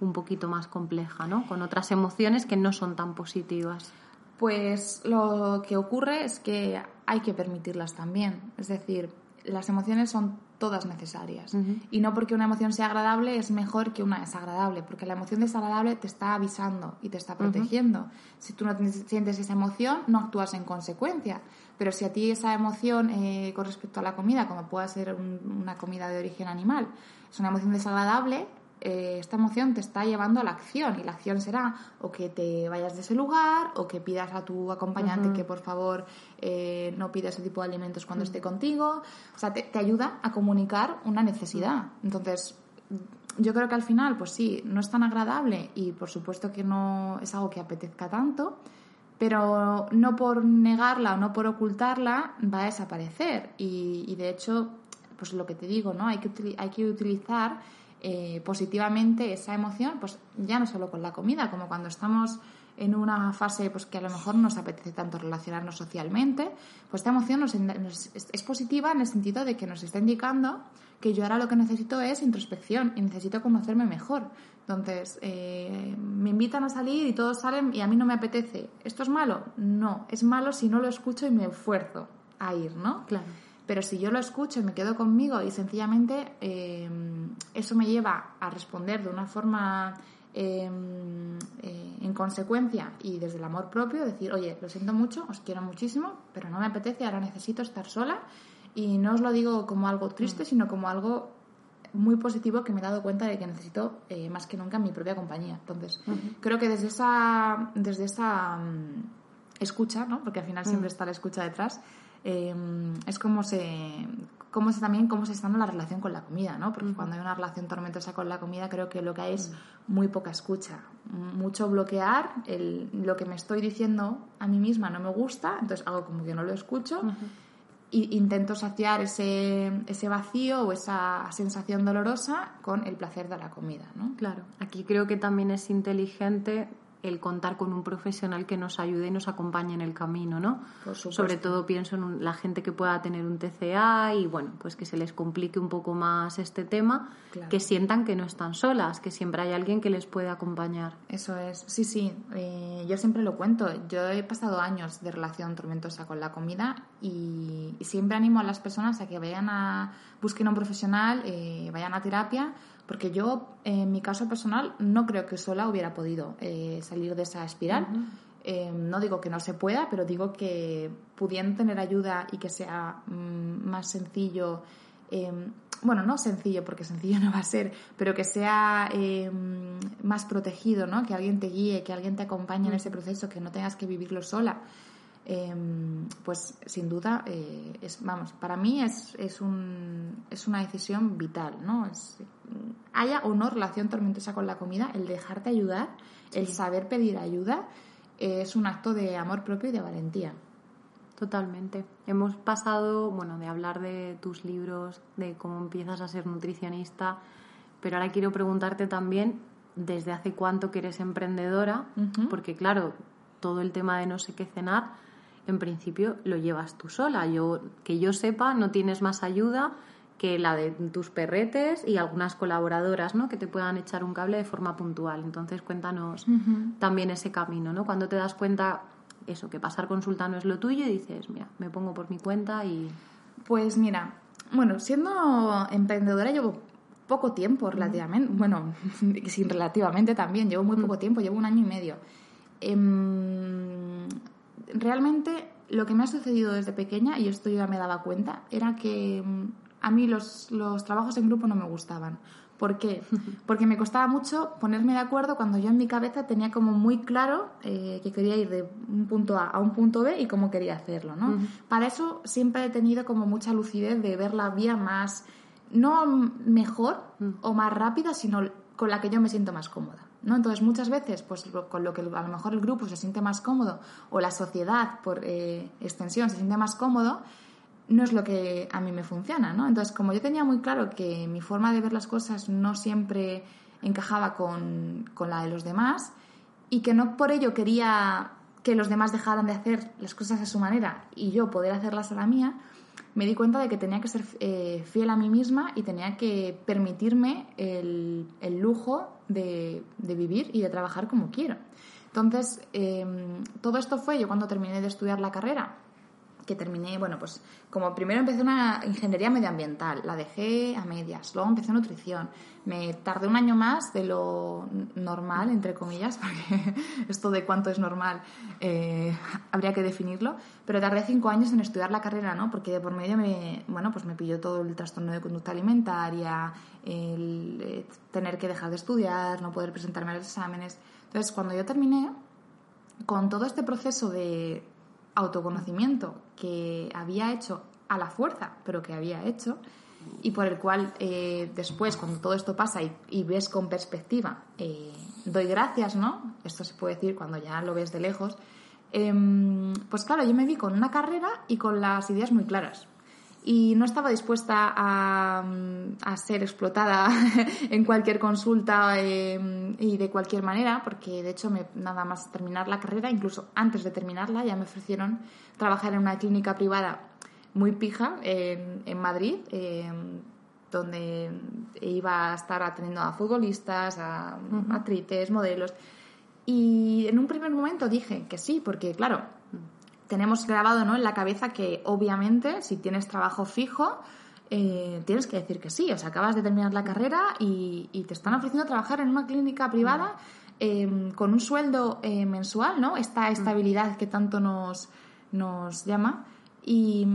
Speaker 2: un poquito más compleja, ¿no? Con otras emociones que no son tan positivas.
Speaker 3: Pues lo que ocurre es que hay que permitirlas también. Es decir, las emociones son todas necesarias. Y no porque una emoción sea agradable es mejor que una desagradable, porque la emoción desagradable te está avisando y te está protegiendo. Si tú no sientes esa emoción, no actúas en consecuencia. Pero si a ti esa emoción eh, con respecto a la comida, como pueda ser una comida de origen animal, es una emoción desagradable, eh, esta emoción te está llevando a la acción y la acción será o que te vayas de ese lugar o que pidas a tu acompañante que por favor eh, no pida ese tipo de alimentos cuando esté contigo. O sea, te, ayuda a comunicar una necesidad. Entonces, yo creo que al final, pues sí, no es tan agradable y por supuesto que no es algo que apetezca tanto, pero no por negarla o no por ocultarla va a desaparecer. Y, y de hecho, pues lo que te digo, ¿no? Hay que, hay que utilizar eh, positivamente esa emoción, pues ya no solo con la comida, como cuando estamos en una fase pues que a lo mejor nos apetece tanto relacionarnos socialmente, pues esta emoción es, positiva en el sentido de que nos está indicando que yo ahora lo que necesito es introspección y necesito conocerme mejor. Entonces, eh, me invitan a salir y todos salen y a mí no me apetece. ¿Esto es malo? No, es malo si no lo escucho y me esfuerzo a ir, ¿no?
Speaker 2: Claro.
Speaker 3: Pero si yo lo escucho y me quedo conmigo y sencillamente em, eso me lleva a responder de una forma em, eh, en consecuencia y desde el amor propio, decir, oye, lo siento mucho, os quiero muchísimo, pero no me apetece, ahora necesito estar sola. Y no os lo digo como algo triste, mm. sino como algo muy positivo que me he dado cuenta de que necesito eh, más que nunca mi propia compañía. Entonces, creo que desde esa, desde esa mm, escucha, ¿no? porque al final siempre mm. está la escucha detrás, Em, es como se, cómo se también cómo se está en la relación con la comida, ¿no? Porque cuando hay una relación tormentosa con la comida creo que lo que hay es muy poca escucha, mucho bloquear, el, lo que me estoy diciendo a mí misma no me gusta, entonces hago como que no lo escucho. e intento saciar ese, ese vacío o esa sensación dolorosa con el placer de la comida, ¿no?
Speaker 2: Claro. Aquí creo que también es inteligente el contar con un profesional que nos ayude y nos acompañe en el camino, ¿no? Sobre todo pienso en la gente que pueda tener un TCA y bueno, pues que se les complique un poco más este tema, que sientan que no están solas, que siempre hay alguien que les puede acompañar.
Speaker 3: Eso es, sí, sí, eh, yo siempre lo cuento, yo he pasado años de relación tormentosa con la comida y, siempre animo a las personas a que vayan a, busquen a un profesional, eh, vayan a terapia, porque yo, en mi caso personal, no creo que sola hubiera podido eh, salir de esa espiral. Eh, no digo que no se pueda, pero digo que pudiendo tener ayuda y que sea mm, más sencillo, em, bueno, no sencillo, porque sencillo no va a ser, pero que sea em, más protegido, ¿no? Que alguien te guíe, que alguien te acompañe en ese proceso, que no tengas que vivirlo sola. Em, pues sin duda, eh, es, vamos, para mí es, es, un, es una decisión vital, ¿no? Es, haya o no relación tormentosa con la comida, el dejarte ayudar, el saber pedir ayuda, es un acto de amor propio y de valentía.
Speaker 2: Totalmente. Hemos pasado, bueno, de hablar de tus libros, de cómo empiezas a ser nutricionista, pero ahora quiero preguntarte también desde hace cuánto que eres emprendedora, porque claro, todo el tema de no sé qué cenar en principio lo llevas tú sola. Yo, que yo sepa, no tienes más ayuda que la de tus perretes y algunas colaboradoras, ¿no? Que te puedan echar un cable de forma puntual. Entonces, cuéntanos también ese camino, ¿no? Cuando te das cuenta, eso, que pasar consulta no es lo tuyo y dices, mira, me pongo por mi cuenta y...
Speaker 3: Pues mira, bueno, siendo emprendedora llevo poco tiempo relativamente, bueno, sin relativamente también, llevo muy poco tiempo, llevo un año y medio. Em, realmente lo que me ha sucedido desde pequeña, y esto yo ya me daba cuenta, era que mm, a mí los, los trabajos en grupo no me gustaban. ¿Por qué? Porque me costaba mucho ponerme de acuerdo cuando yo en mi cabeza tenía como muy claro eh, que quería ir de un punto A a un punto B y cómo quería hacerlo, ¿no? Para eso siempre he tenido como mucha lucidez de ver la vía más, no mejor o más rápida, sino con la que yo me siento más cómoda. ¿No? Entonces, muchas veces, pues con lo que a lo mejor el grupo se siente más cómodo o la sociedad, por eh, extensión, se siente más cómodo, no es lo que a mí me funciona, ¿no? Entonces, como yo tenía muy claro que mi forma de ver las cosas no siempre encajaba con, con la de los demás y que no por ello quería que los demás dejaran de hacer las cosas a su manera y yo poder hacerlas a la mía, me di cuenta de que tenía que ser eh, fiel a mí misma y tenía que permitirme el, lujo de, de, vivir y de trabajar como quiero. Entonces, em, todo esto fue yo cuando terminé de estudiar la carrera que terminé, bueno, pues como primero empecé una ingeniería medioambiental, la dejé a medias, luego empecé nutrición, me tardé un año más de lo normal, entre comillas, porque esto de cuánto es normal eh, habría que definirlo, pero tardé cinco años en estudiar la carrera, ¿no? Porque de por medio me, bueno, pues me pilló todo el trastorno de conducta alimentaria, el eh, tener que dejar de estudiar, no poder presentarme a los exámenes. Entonces, cuando yo terminé, con todo este proceso de autoconocimiento que había hecho a la fuerza, pero que había hecho, y por el cual eh, después, cuando todo esto pasa y, ves con perspectiva, eh, doy gracias, ¿no? Esto se puede decir cuando ya lo ves de lejos. Em, pues claro, yo me vi con una carrera y con las ideas muy claras y no estaba dispuesta a, a ser explotada en cualquier consulta eh, y de cualquier manera, porque de hecho me, nada más terminar la carrera, incluso antes de terminarla, ya me ofrecieron trabajar en una clínica privada muy pija en, en Madrid, eh, donde iba a estar atendiendo a futbolistas, a actrices, modelos. Y en un primer momento dije que sí, porque claro, tenemos grabado ¿no? en la cabeza que obviamente si tienes trabajo fijo, eh, tienes que decir que sí. O sea, acabas de terminar la carrera y, te están ofreciendo trabajar en una clínica privada em, con un sueldo eh, mensual, ¿no? Esta estabilidad que tanto nos, nos llama. Y,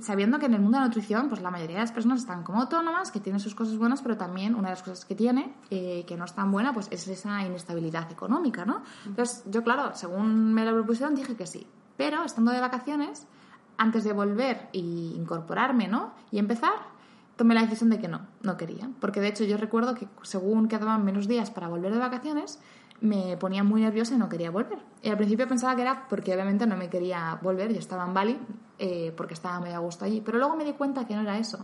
Speaker 3: sabiendo que en el mundo de la nutrición, pues la mayoría de las personas están como autónomas, que tienen sus cosas buenas, pero también una de las cosas que tiene, eh, que no es tan buena, pues es esa inestabilidad económica, ¿no? Entonces, yo, claro, según me lo propusieron, dije que sí. Pero estando de vacaciones, antes de volver e incorporarme, ¿no? Y empezar, tomé la decisión de que no, no quería. Porque de hecho yo recuerdo que según quedaban menos días para volver de vacaciones, me ponía muy nerviosa y no quería volver. Y al principio pensaba que era porque obviamente no me quería volver, yo estaba en Bali eh, porque estaba medio a gusto allí. Pero luego me di cuenta que no era eso.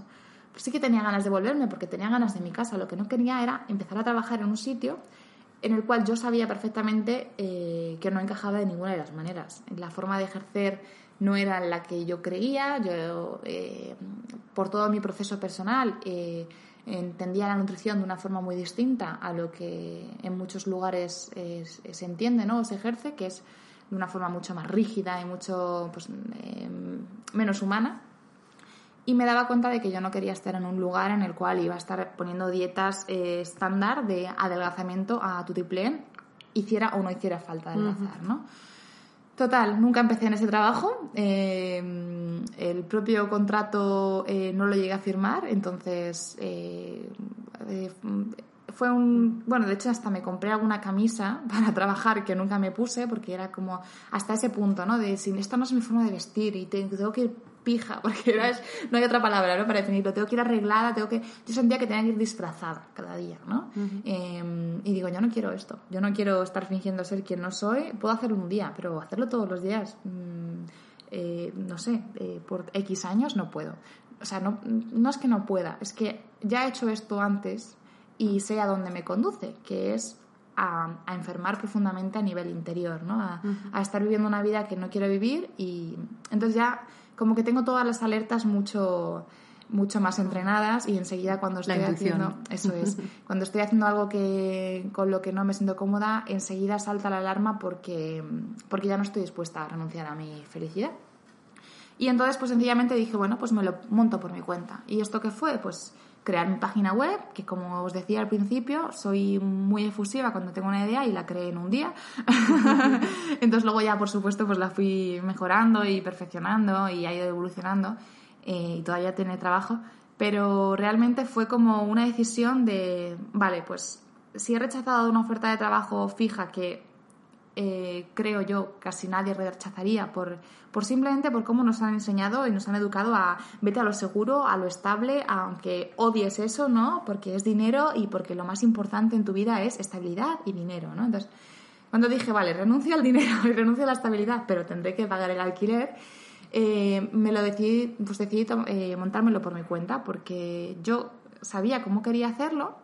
Speaker 3: Pues sí que tenía ganas de volverme porque tenía ganas de mi casa. Lo que no quería era empezar a trabajar en un sitio en el cual yo sabía perfectamente eh, que no encajaba de ninguna de las maneras. La forma de ejercer no era la que yo creía, yo eh, por todo mi proceso personal eh, entendía la nutrición de una forma muy distinta a lo que en muchos lugares se entiende ¿no? o se ejerce, que es de una forma mucho más rígida y mucho pues, menos humana y me daba cuenta de que yo no quería estar en un lugar en el cual iba a estar poniendo dietas eh, estándar de adelgazamiento a tutiplén, hiciera o no hiciera falta adelgazar, ¿no? Total, nunca empecé en ese trabajo. Eh, el propio contrato eh, no lo llegué a firmar, entonces fue un. Bueno, de hecho, hasta me compré alguna camisa para trabajar que nunca me puse, porque era como hasta ese punto, ¿no? De si esta no es mi forma de vestir y tengo que pija, porque no hay otra palabra ¿no? para definirlo. Tengo que ir arreglada, tengo que... Yo sentía que tenía que ir disfrazada cada día, ¿no? Em, y digo, yo no quiero esto. Yo no quiero estar fingiendo ser quien no soy. Puedo hacerlo un día, pero hacerlo todos los días, mm, eh, no sé, eh, por X años no puedo. O sea, no, no es que no pueda, es que ya he hecho esto antes y sé a dónde me conduce, que es a, enfermar profundamente a nivel interior, ¿no? A, a, estar viviendo una vida que no quiero vivir y entonces ya como que tengo todas las alertas mucho mucho más entrenadas y enseguida cuando estoy haciendo eso es. Cuando estoy haciendo algo que con lo que no me siento cómoda enseguida salta la alarma porque porque ya no estoy dispuesta a renunciar a mi felicidad. Y entonces pues sencillamente dije bueno pues me lo monto por mi cuenta y esto qué fue pues crear mi página web, que como os decía al principio, soy muy efusiva cuando tengo una idea y la creé en un día. Entonces luego ya, por supuesto, pues la fui mejorando y perfeccionando y ha ido evolucionando eh, y todavía tiene trabajo. Pero realmente fue como una decisión de, vale, pues si he rechazado una oferta de trabajo fija que eh, creo yo, casi nadie rechazaría por, por simplemente por cómo nos han enseñado y nos han educado a vete a lo seguro, a lo estable, aunque odies eso, ¿no? Porque es dinero y porque lo más importante en tu vida es estabilidad y dinero, ¿no? Entonces, cuando dije, vale, renuncio al dinero y renuncio a la estabilidad, pero tendré que pagar el alquiler, eh, me lo decidí, pues decidí eh, montármelo por mi cuenta porque yo sabía cómo quería hacerlo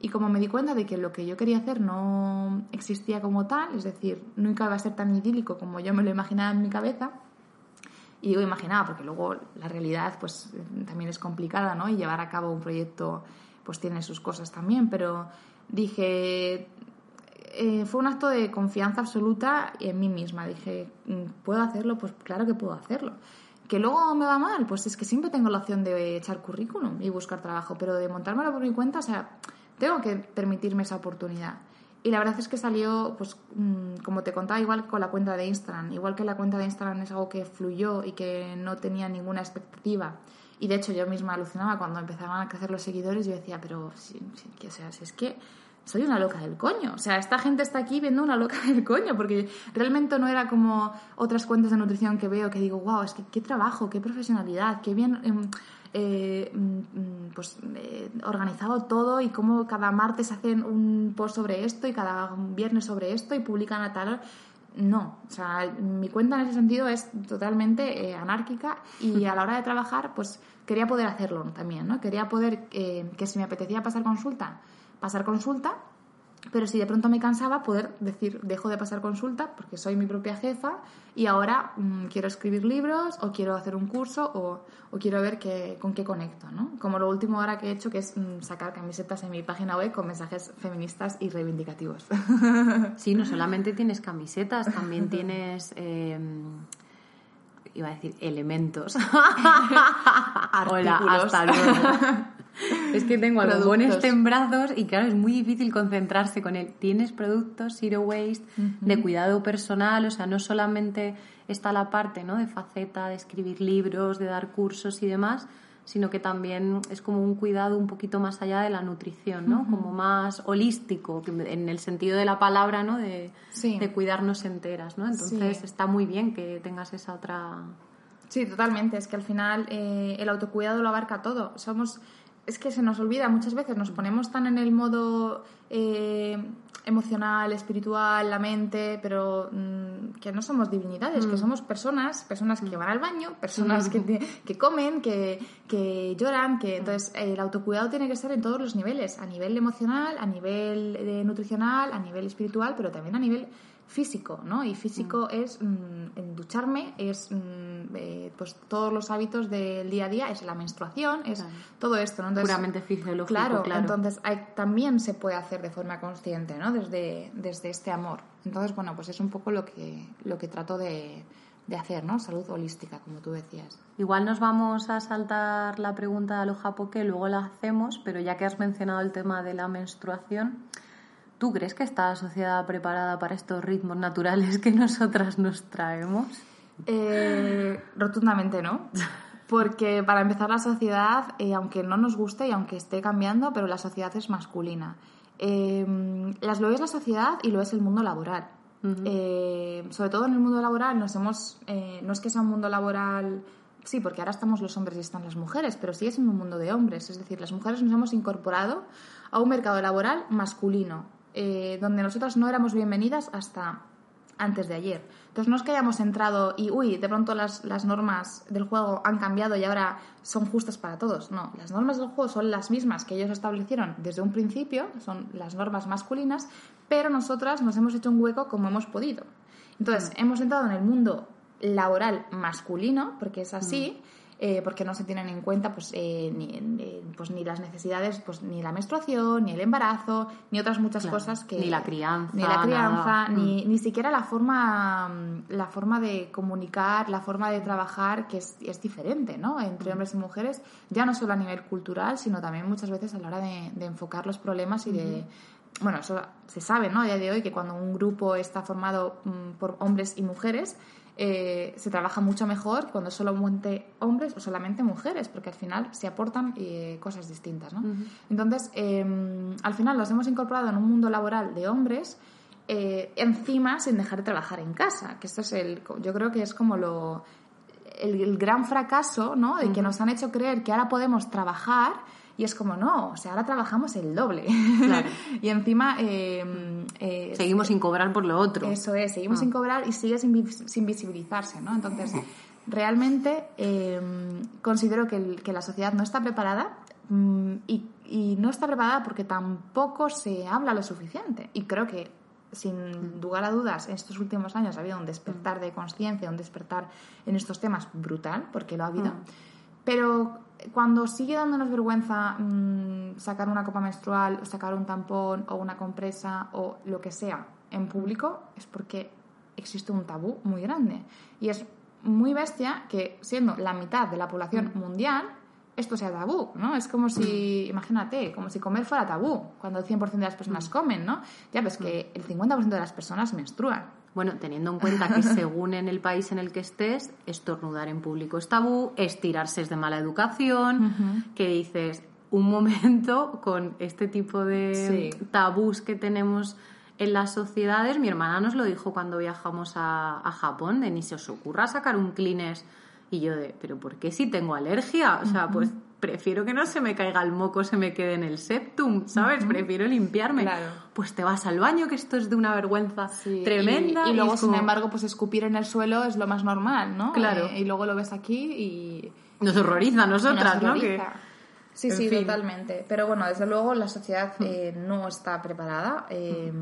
Speaker 3: y como me di cuenta de que lo que yo quería hacer no existía como tal, es decir, nunca iba a ser tan idílico como yo me lo imaginaba en mi cabeza, y digo imaginaba porque luego la realidad pues también es complicada, ¿no? Y llevar a cabo un proyecto pues tiene sus cosas también, pero dije, eh, fue un acto de confianza absoluta en mí misma. Dije, mm, ¿puedo hacerlo? Pues claro que puedo hacerlo. ¿Que luego me va mal? Pues es que siempre tengo la opción de echar currículum y buscar trabajo, pero de montármelo por mi cuenta, o sea, tengo que permitirme esa oportunidad. Y la verdad es que salió, pues, mm, como te contaba, igual con la cuenta de Instagram. Igual que la cuenta de Instagram es algo que fluyó y que no tenía ninguna expectativa. Y de hecho yo misma alucinaba cuando empezaban a crecer los seguidores. Yo decía, pero, si, o sea, si es que soy una loca del coño. O sea, esta gente está aquí viendo una loca del coño, porque realmente no era como otras cuentas de nutrición que veo que digo, wow, es que qué trabajo, qué profesionalidad, qué bien em, eh, mm, pues, eh, organizado todo y cómo cada martes hacen un post sobre esto y cada viernes sobre esto y publican a tal no, o sea, mi cuenta en ese sentido es totalmente eh, anárquica y a la hora de trabajar, pues quería poder hacerlo también, ¿no? Quería poder, que si me apetecía pasar consulta, pasar consulta pero si de pronto me cansaba, poder decir, dejo de pasar consulta porque soy mi propia jefa y ahora mm, quiero escribir libros o quiero hacer un curso o, quiero ver qué, con qué conecto, ¿no? Como lo último ahora que he hecho, que es mm, sacar camisetas en mi página web con mensajes feministas y reivindicativos.
Speaker 2: Sí, no solamente tienes camisetas, también tienes... Em, iba a decir elementos. Hola, hasta luego. es que tengo algodones en brazos y claro, es muy difícil concentrarse con él. Tienes productos zero waste, de cuidado personal, o sea, no solamente está la parte ¿no? de faceta, de escribir libros, de dar cursos y demás, sino que también es como un cuidado un poquito más allá de la nutrición, ¿no? Como más holístico, en el sentido de la palabra, ¿no? De, de cuidarnos enteras, ¿no? Entonces está muy bien que tengas esa otra...
Speaker 3: Sí, totalmente. Es que al final eh, el autocuidado lo abarca todo. Somos es que se nos olvida muchas veces, nos ponemos tan en el modo eh, emocional, espiritual, la mente, pero mm, que no somos divinidades, que mm. somos personas, personas que van al baño, personas que, que, comen, que, que, lloran, que entonces el autocuidado tiene que ser en todos los niveles, a nivel emocional, a nivel de nutricional, a nivel espiritual, pero también a nivel físico, ¿no? Y físico mm. es mm, ducharme, es mm, eh, pues todos los hábitos del día a día, es la menstruación, es todo esto, ¿no?
Speaker 2: Puramente fisiológico,
Speaker 3: claro. Entonces también se puede hacer de forma consciente, ¿no? Desde, desde este amor. Entonces, bueno, pues es un poco lo que, lo que trato de, de hacer, ¿no? Salud holística, como tú decías.
Speaker 2: Igual nos vamos a saltar la pregunta de lo que luego la hacemos, pero ya que has mencionado el tema de la menstruación, ¿Tú crees que está la sociedad preparada para estos ritmos naturales que nosotras nos traemos?
Speaker 3: Eh, rotundamente no. Porque para empezar la sociedad, eh, aunque no nos guste y aunque esté cambiando, pero la sociedad es masculina. Eh, las, lo es la sociedad y lo es el mundo laboral. sobre todo en el mundo laboral nos hemos, no es que sea un mundo laboral, sí, porque ahora estamos los hombres y están las mujeres, pero sigue siendo un mundo de hombres. Es decir, las mujeres nos hemos incorporado a un mercado laboral masculino eh, donde nosotras no éramos bienvenidas hasta antes de ayer. Entonces no es que hayamos entrado y, uy, de pronto las, las, normas del juego han cambiado y ahora son justas para todos. No, las normas del juego son las mismas que ellos establecieron desde un principio, son las normas masculinas, pero nosotras nos hemos hecho un hueco como hemos podido. Entonces, mm. hemos entrado en el mundo laboral masculino, porque es así, mm. Eh, porque no se tienen en cuenta pues, eh, ni, pues, ni las necesidades, pues, ni la menstruación, ni el embarazo, ni otras muchas cosas que...
Speaker 2: Ni la crianza.
Speaker 3: Ni la crianza, ni, mm. ni, siquiera la forma, la forma de comunicar, la forma de trabajar, que es, es diferente, ¿no? Entre mm. hombres y mujeres, ya no solo a nivel cultural, sino también muchas veces a la hora de, enfocar los problemas y de bueno, eso se sabe, ¿no? A día de hoy que cuando un grupo está formado mm, por hombres y mujeres, eh, se trabaja mucho mejor cuando solamente hombres o solamente mujeres, porque al final se aportan eh, cosas distintas. ¿no? Entonces, em, al final los hemos incorporado en un mundo laboral de hombres eh, encima sin dejar de trabajar en casa, que esto es el, yo creo que es como lo, el, gran fracaso, ¿no? De que nos han hecho creer que ahora podemos trabajar y es como, no, o sea, ahora trabajamos el doble. y encima... Eh,
Speaker 2: eh, seguimos sin cobrar por lo otro.
Speaker 3: Eso es, seguimos ah. sin cobrar y sigue sin, visibilizarse, ¿no? Entonces, realmente em, considero que, que, la sociedad no está preparada mm, y, y no está preparada porque tampoco se habla lo suficiente. Y creo que sin lugar a dudas, en estos últimos años ha habido un despertar de conciencia, un despertar en estos temas brutal, porque lo ha habido. Mm. Pero cuando sigue dándonos vergüenza mm, sacar una copa menstrual, sacar un tampón o una compresa o lo que sea en público, es porque existe un tabú muy grande. Y es muy bestia que, siendo la mitad de la población mm. mundial, esto sea tabú, ¿no? Es como si, imagínate, como si comer fuera tabú, cuando el 100% de las personas mm. comen, ¿no? Ya ves que el 50% de las personas menstruan.
Speaker 2: Bueno, teniendo en cuenta que según en el país en el que estés, estornudar en público es tabú, estirarse es de mala educación, que dices, un momento con este tipo de tabús que tenemos en las sociedades, mi hermana nos lo dijo cuando viajamos a, Japón, de ni se os ocurra sacar un clines y yo de, pero ¿por qué si tengo alergia? O sea, pues prefiero que no se me caiga el moco, se me quede en el septum, ¿sabes? Prefiero limpiarme. Pues te vas al baño, que esto es de una vergüenza tremenda.
Speaker 3: Y, luego, sin embargo, pues escupir en el suelo es lo más normal, ¿no?
Speaker 2: Claro.
Speaker 3: Eh, y luego lo ves aquí y...
Speaker 2: Nos horroriza a nosotras, ¿no?
Speaker 3: Sí, sí, totalmente. Pero bueno, desde luego la sociedad hmm. eh, no está preparada eh,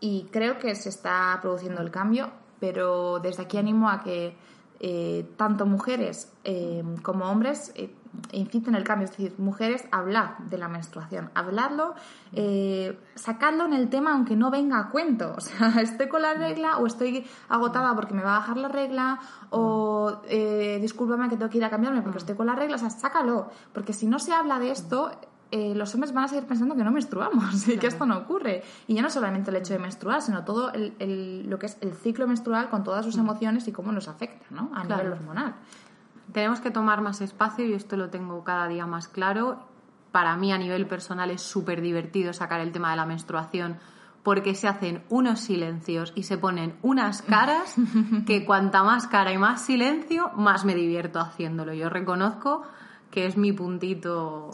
Speaker 3: y creo que se está produciendo el cambio, pero desde aquí animo a que eh, tanto mujeres eh, como hombres inciten el cambio, es decir, mujeres hablar de la menstruación, hablarlo, eh, sacadlo en el tema aunque no venga a cuento, o sea, estoy con la regla o estoy agotada porque me va a bajar la regla o eh, discúlpame que tengo que ir a cambiarme porque estoy con la regla, o sea, sácalo, porque si no se habla de esto, eh, los hombres van a seguir pensando que no menstruamos y que esto no ocurre. Y ya no solamente el hecho de menstruar, sino todo el, lo que es el ciclo menstrual con todas sus mm. emociones y cómo nos afecta ¿no? a nivel hormonal.
Speaker 2: Tenemos que tomar más espacio y esto lo tengo cada día más claro. Para mí a nivel personal es súper divertido sacar el tema de la menstruación porque se hacen unos silencios y se ponen unas caras que cuanta más cara y más silencio, más me divierto haciéndolo. Yo reconozco que es mi puntito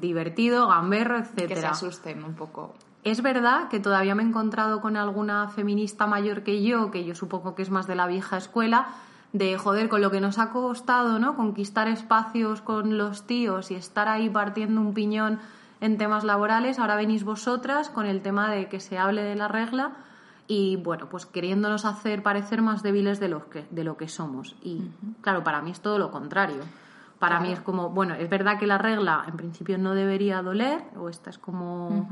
Speaker 2: divertido, gamberro, etcétera.
Speaker 3: Que se asusten un poco.
Speaker 2: Es verdad que todavía me he encontrado con alguna feminista mayor que yo, que yo supongo que es más de la vieja escuela, de joder, con lo que nos ha costado, ¿no? Conquistar espacios con los tíos y estar ahí partiendo un piñón en temas laborales, ahora venís vosotras con el tema de que se hable de la regla y bueno, pues queriéndonos hacer parecer más débiles de lo que, de lo que somos. Y claro, para mí es todo lo contrario. Para mí es como, bueno, es verdad que la regla en principio no debería doler, o esta es como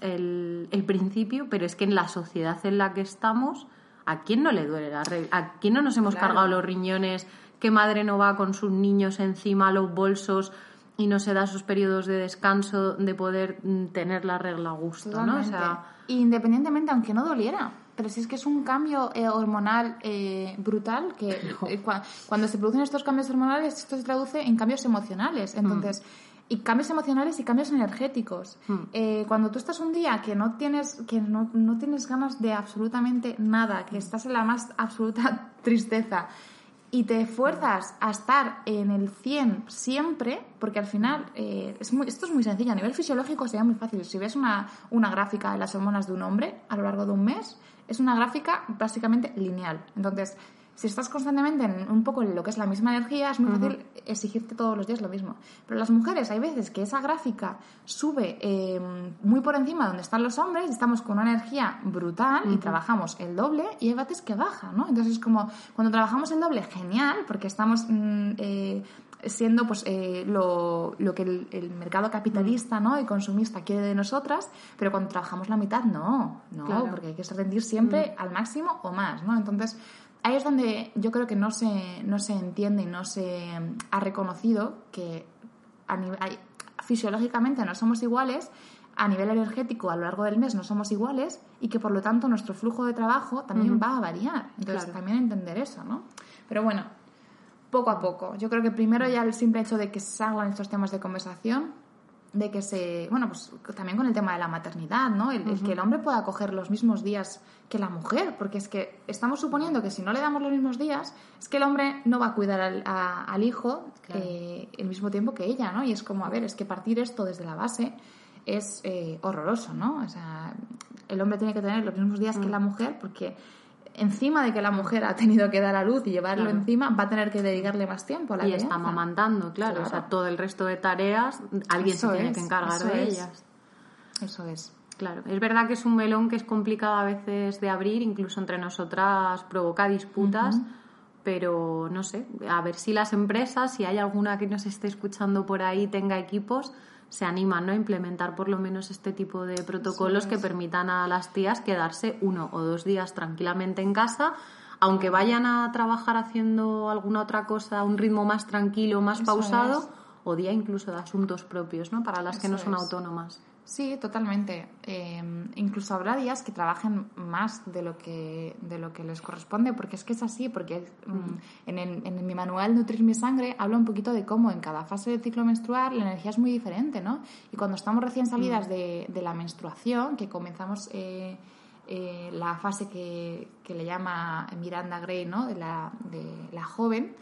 Speaker 2: el, principio, pero es que en la sociedad en la que estamos, ¿a quién no le duele la regla? ¿A quién no nos hemos cargado los riñones? ¿Qué madre no va con sus niños encima, los bolsos? y no se da sus periodos de descanso de poder mm, tener la regla a gusto, ¿no? O sea,
Speaker 3: Independientemente, aunque no doliera. Pero si es que es un cambio eh, hormonal eh, brutal, que eh, cuando se producen estos cambios hormonales, esto se traduce en cambios emocionales. Mm. Y cambios emocionales y cambios energéticos. Mm. cuando tú estás un día que no tienes, que no, no tienes ganas de absolutamente nada, que estás en la más absoluta tristeza, y te fuerzas a estar en el 100 siempre, porque al final es esto es muy sencillo, a nivel fisiológico sería muy fácil. Si ves una, una gráfica de las hormonas de un hombre a lo largo de un mes, es una gráfica básicamente lineal. Entonces, si estás constantemente en un poco en lo que es la misma energía, es muy fácil exigirte todos los días lo mismo. Pero las mujeres, hay veces que esa gráfica sube eh, muy por encima donde están los hombres, estamos con una energía brutal y trabajamos el doble, y hay veces que baja, ¿no? Entonces es como, cuando trabajamos el doble, genial, porque estamos mm, eh, siendo pues eh, lo, lo, que el, mercado capitalista ¿no? y consumista quiere de nosotras, pero cuando trabajamos la mitad, no, no, porque hay que rendir siempre mm. al máximo o más, ¿no? Entonces, ahí es donde yo creo que no se, no se entiende y no se ha reconocido que a nivel, fisiológicamente no somos iguales, a nivel energético a lo largo del mes no somos iguales y que por lo tanto nuestro flujo de trabajo también va a variar. Entonces, también entender eso, ¿no? Pero bueno, poco a poco. Yo creo que primero ya el simple hecho de que salgan estos temas de conversación de que se, bueno, pues también con el tema de la maternidad, ¿no? El, el que el hombre pueda coger los mismos días que la mujer, porque es que estamos suponiendo que si no le damos los mismos días, es que el hombre no va a cuidar al, a- al hijo eh, el mismo tiempo que ella, ¿no? Y es como, a ver, es que partir esto desde la base es eh, horroroso, ¿no? O sea, el hombre tiene que tener los mismos días que la mujer porque encima de que la mujer ha tenido que dar a luz y llevarlo
Speaker 2: Claro.
Speaker 3: encima, va a tener que dedicarle más tiempo a la
Speaker 2: Y
Speaker 3: crianza.
Speaker 2: está amamantando, claro. O sea, todo el resto de tareas, alguien
Speaker 3: Eso
Speaker 2: se tiene
Speaker 3: es,
Speaker 2: que encargar de
Speaker 3: es.
Speaker 2: ellas.
Speaker 3: Eso es.
Speaker 2: Claro, es verdad que es un melón que es complicado a veces de abrir, incluso entre nosotras provoca disputas, pero no sé, a ver si las empresas, si hay alguna que nos esté escuchando por ahí, tenga equipos, se animan ¿no? a implementar por lo menos este tipo de protocolos que permitan a las tías quedarse uno o dos días tranquilamente en casa, aunque vayan a trabajar haciendo alguna otra cosa a un ritmo más tranquilo, más
Speaker 3: Eso
Speaker 2: pausado,
Speaker 3: es.
Speaker 2: o día incluso de asuntos propios, ¿no? Para las que no son
Speaker 3: es.
Speaker 2: autónomas.
Speaker 3: Sí, totalmente. Eh, incluso habrá días que trabajen más de lo que de lo que les corresponde, porque es que es así, porque mm, en, el- en mi manual Nutrir mi sangre habla un poquito de cómo en cada fase del ciclo menstrual la energía es muy diferente, ¿no? Y cuando estamos recién salidas de, de la menstruación, que comenzamos eh, eh, la fase que, que le llama Miranda Gray, ¿no? De la, de la joven,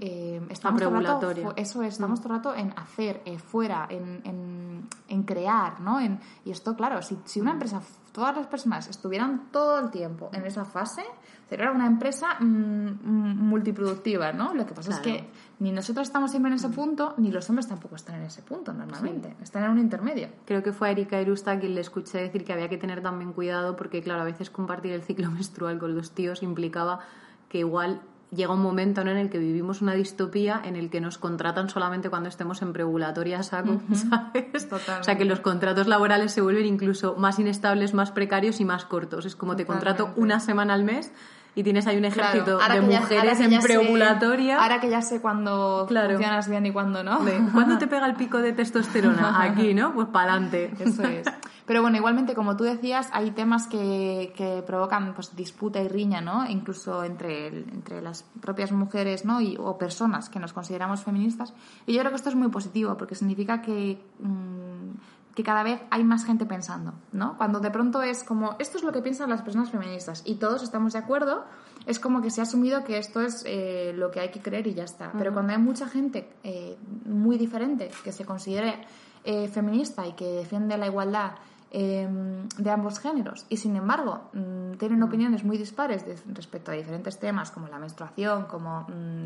Speaker 3: eh, estamos todo rato eso es, estamos todo el rato en hacer, eh, fuera, en, en, en crear, ¿no? En, y esto, claro, si, si una empresa, todas las personas estuvieran todo el tiempo en esa fase, sería una empresa mm, mm, multiproductiva, ¿no? Lo que pasa es que ni nosotros estamos siempre en ese punto, ni los hombres tampoco están en ese punto normalmente. Están en un intermedio.
Speaker 2: Creo que fue a Erika Erusta quien le escuché decir que había que tener también cuidado porque, claro, a veces compartir el ciclo menstrual con los tíos implicaba que igual llega un momento ¿no? en el que vivimos una distopía en el que nos contratan solamente cuando estemos en preovulatoria saco, ¿sabes?
Speaker 3: Totalmente.
Speaker 2: O sea, que los contratos laborales se vuelven incluso más inestables, más precarios y más cortos. Es como te contrato una semana al mes y tienes ahí un ejército
Speaker 3: Claro,
Speaker 2: de
Speaker 3: ya-
Speaker 2: mujeres en
Speaker 3: sé-
Speaker 2: preovulatoria.
Speaker 3: ahora que ya sé cuándo
Speaker 2: Claro.
Speaker 3: funcionas bien y cuándo no.
Speaker 2: de, ¿Cuándo te pega el pico de testosterona? Aquí, ¿no? Pues para adelante.
Speaker 3: Eso es. Pero bueno, igualmente, como tú decías, hay temas que, que provocan pues, disputa y riña, ¿no? Incluso entre, el- entre las propias mujeres, ¿no? Y, o personas que nos consideramos feministas. Y yo creo que esto es muy positivo, porque significa que, mm, que cada vez hay más gente pensando, ¿no? Cuando de pronto es como, esto es lo que piensan las personas feministas y todos estamos de acuerdo, es como que se ha asumido que esto es eh, lo que hay que creer y ya está. Pero cuando hay mucha gente eh, muy diferente que se considere eh, feminista y que defiende la igualdad eh, de ambos géneros y sin embargo mm, tienen opiniones muy dispares de- respecto a diferentes temas como la menstruación, como mm,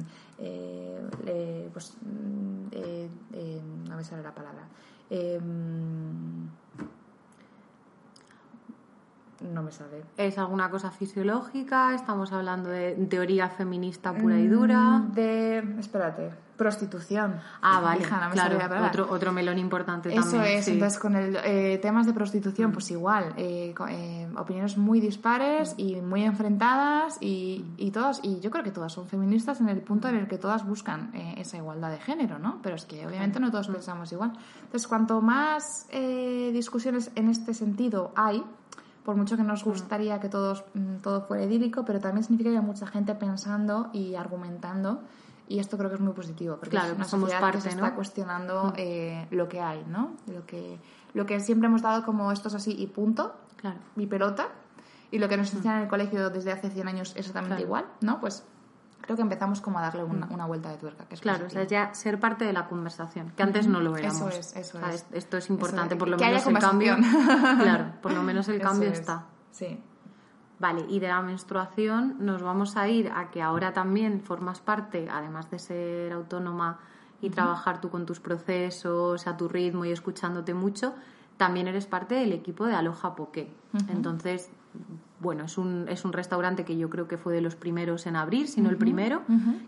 Speaker 3: pues mm, no me sale la palabra Eh, no me sale
Speaker 2: ¿Es alguna cosa fisiológica? ¿Estamos hablando de teoría feminista pura y dura?
Speaker 3: Mm, de espérate prostitución
Speaker 2: Ah, vale,
Speaker 3: Hija, no me
Speaker 2: claro, otro, otro melón importante
Speaker 3: Eso
Speaker 2: también.
Speaker 3: es,
Speaker 2: sí.
Speaker 3: entonces con el eh, temas de prostitución, pues igual, eh, eh, opiniones muy dispares y muy enfrentadas y, y todas, y yo creo que todas son feministas en el punto en el que todas buscan eh, esa igualdad de género, ¿no? Pero es que obviamente no todos pensamos igual. Entonces, cuanto más eh, discusiones en este sentido hay, por mucho que nos gustaría que todos, mm, todo fuera idílico, pero también significa que hay mucha gente pensando y argumentando. Y esto creo que es muy positivo, porque
Speaker 2: Claro,
Speaker 3: es una
Speaker 2: somos
Speaker 3: sociedad que se
Speaker 2: ¿no?
Speaker 3: está cuestionando eh, lo que hay, ¿no? Lo que, lo que siempre hemos dado como esto es así y punto,
Speaker 2: Claro.
Speaker 3: y pelota, y lo que nos enseñan en el colegio desde hace 100 años exactamente
Speaker 2: Claro.
Speaker 3: igual, ¿no? Pues creo que empezamos como a darle una, una vuelta de tuerca, que es
Speaker 2: Claro, o sea, ya ser parte de la conversación, que antes no lo éramos.
Speaker 3: Eso es, eso
Speaker 2: O sea,
Speaker 3: es.
Speaker 2: Esto es importante,
Speaker 3: es,
Speaker 2: por lo
Speaker 3: que haya
Speaker 2: menos el cambio. Claro, por lo menos el cambio
Speaker 3: es.
Speaker 2: está.
Speaker 3: Sí.
Speaker 2: Vale, y de la menstruación nos vamos a ir a que ahora también formas parte, además de ser autónoma y trabajar tú con tus procesos, a tu ritmo y escuchándote mucho, también eres parte del equipo de Aloha Poké. Entonces, bueno, es un, es un restaurante que yo creo que fue de los primeros en abrir, si no el primero.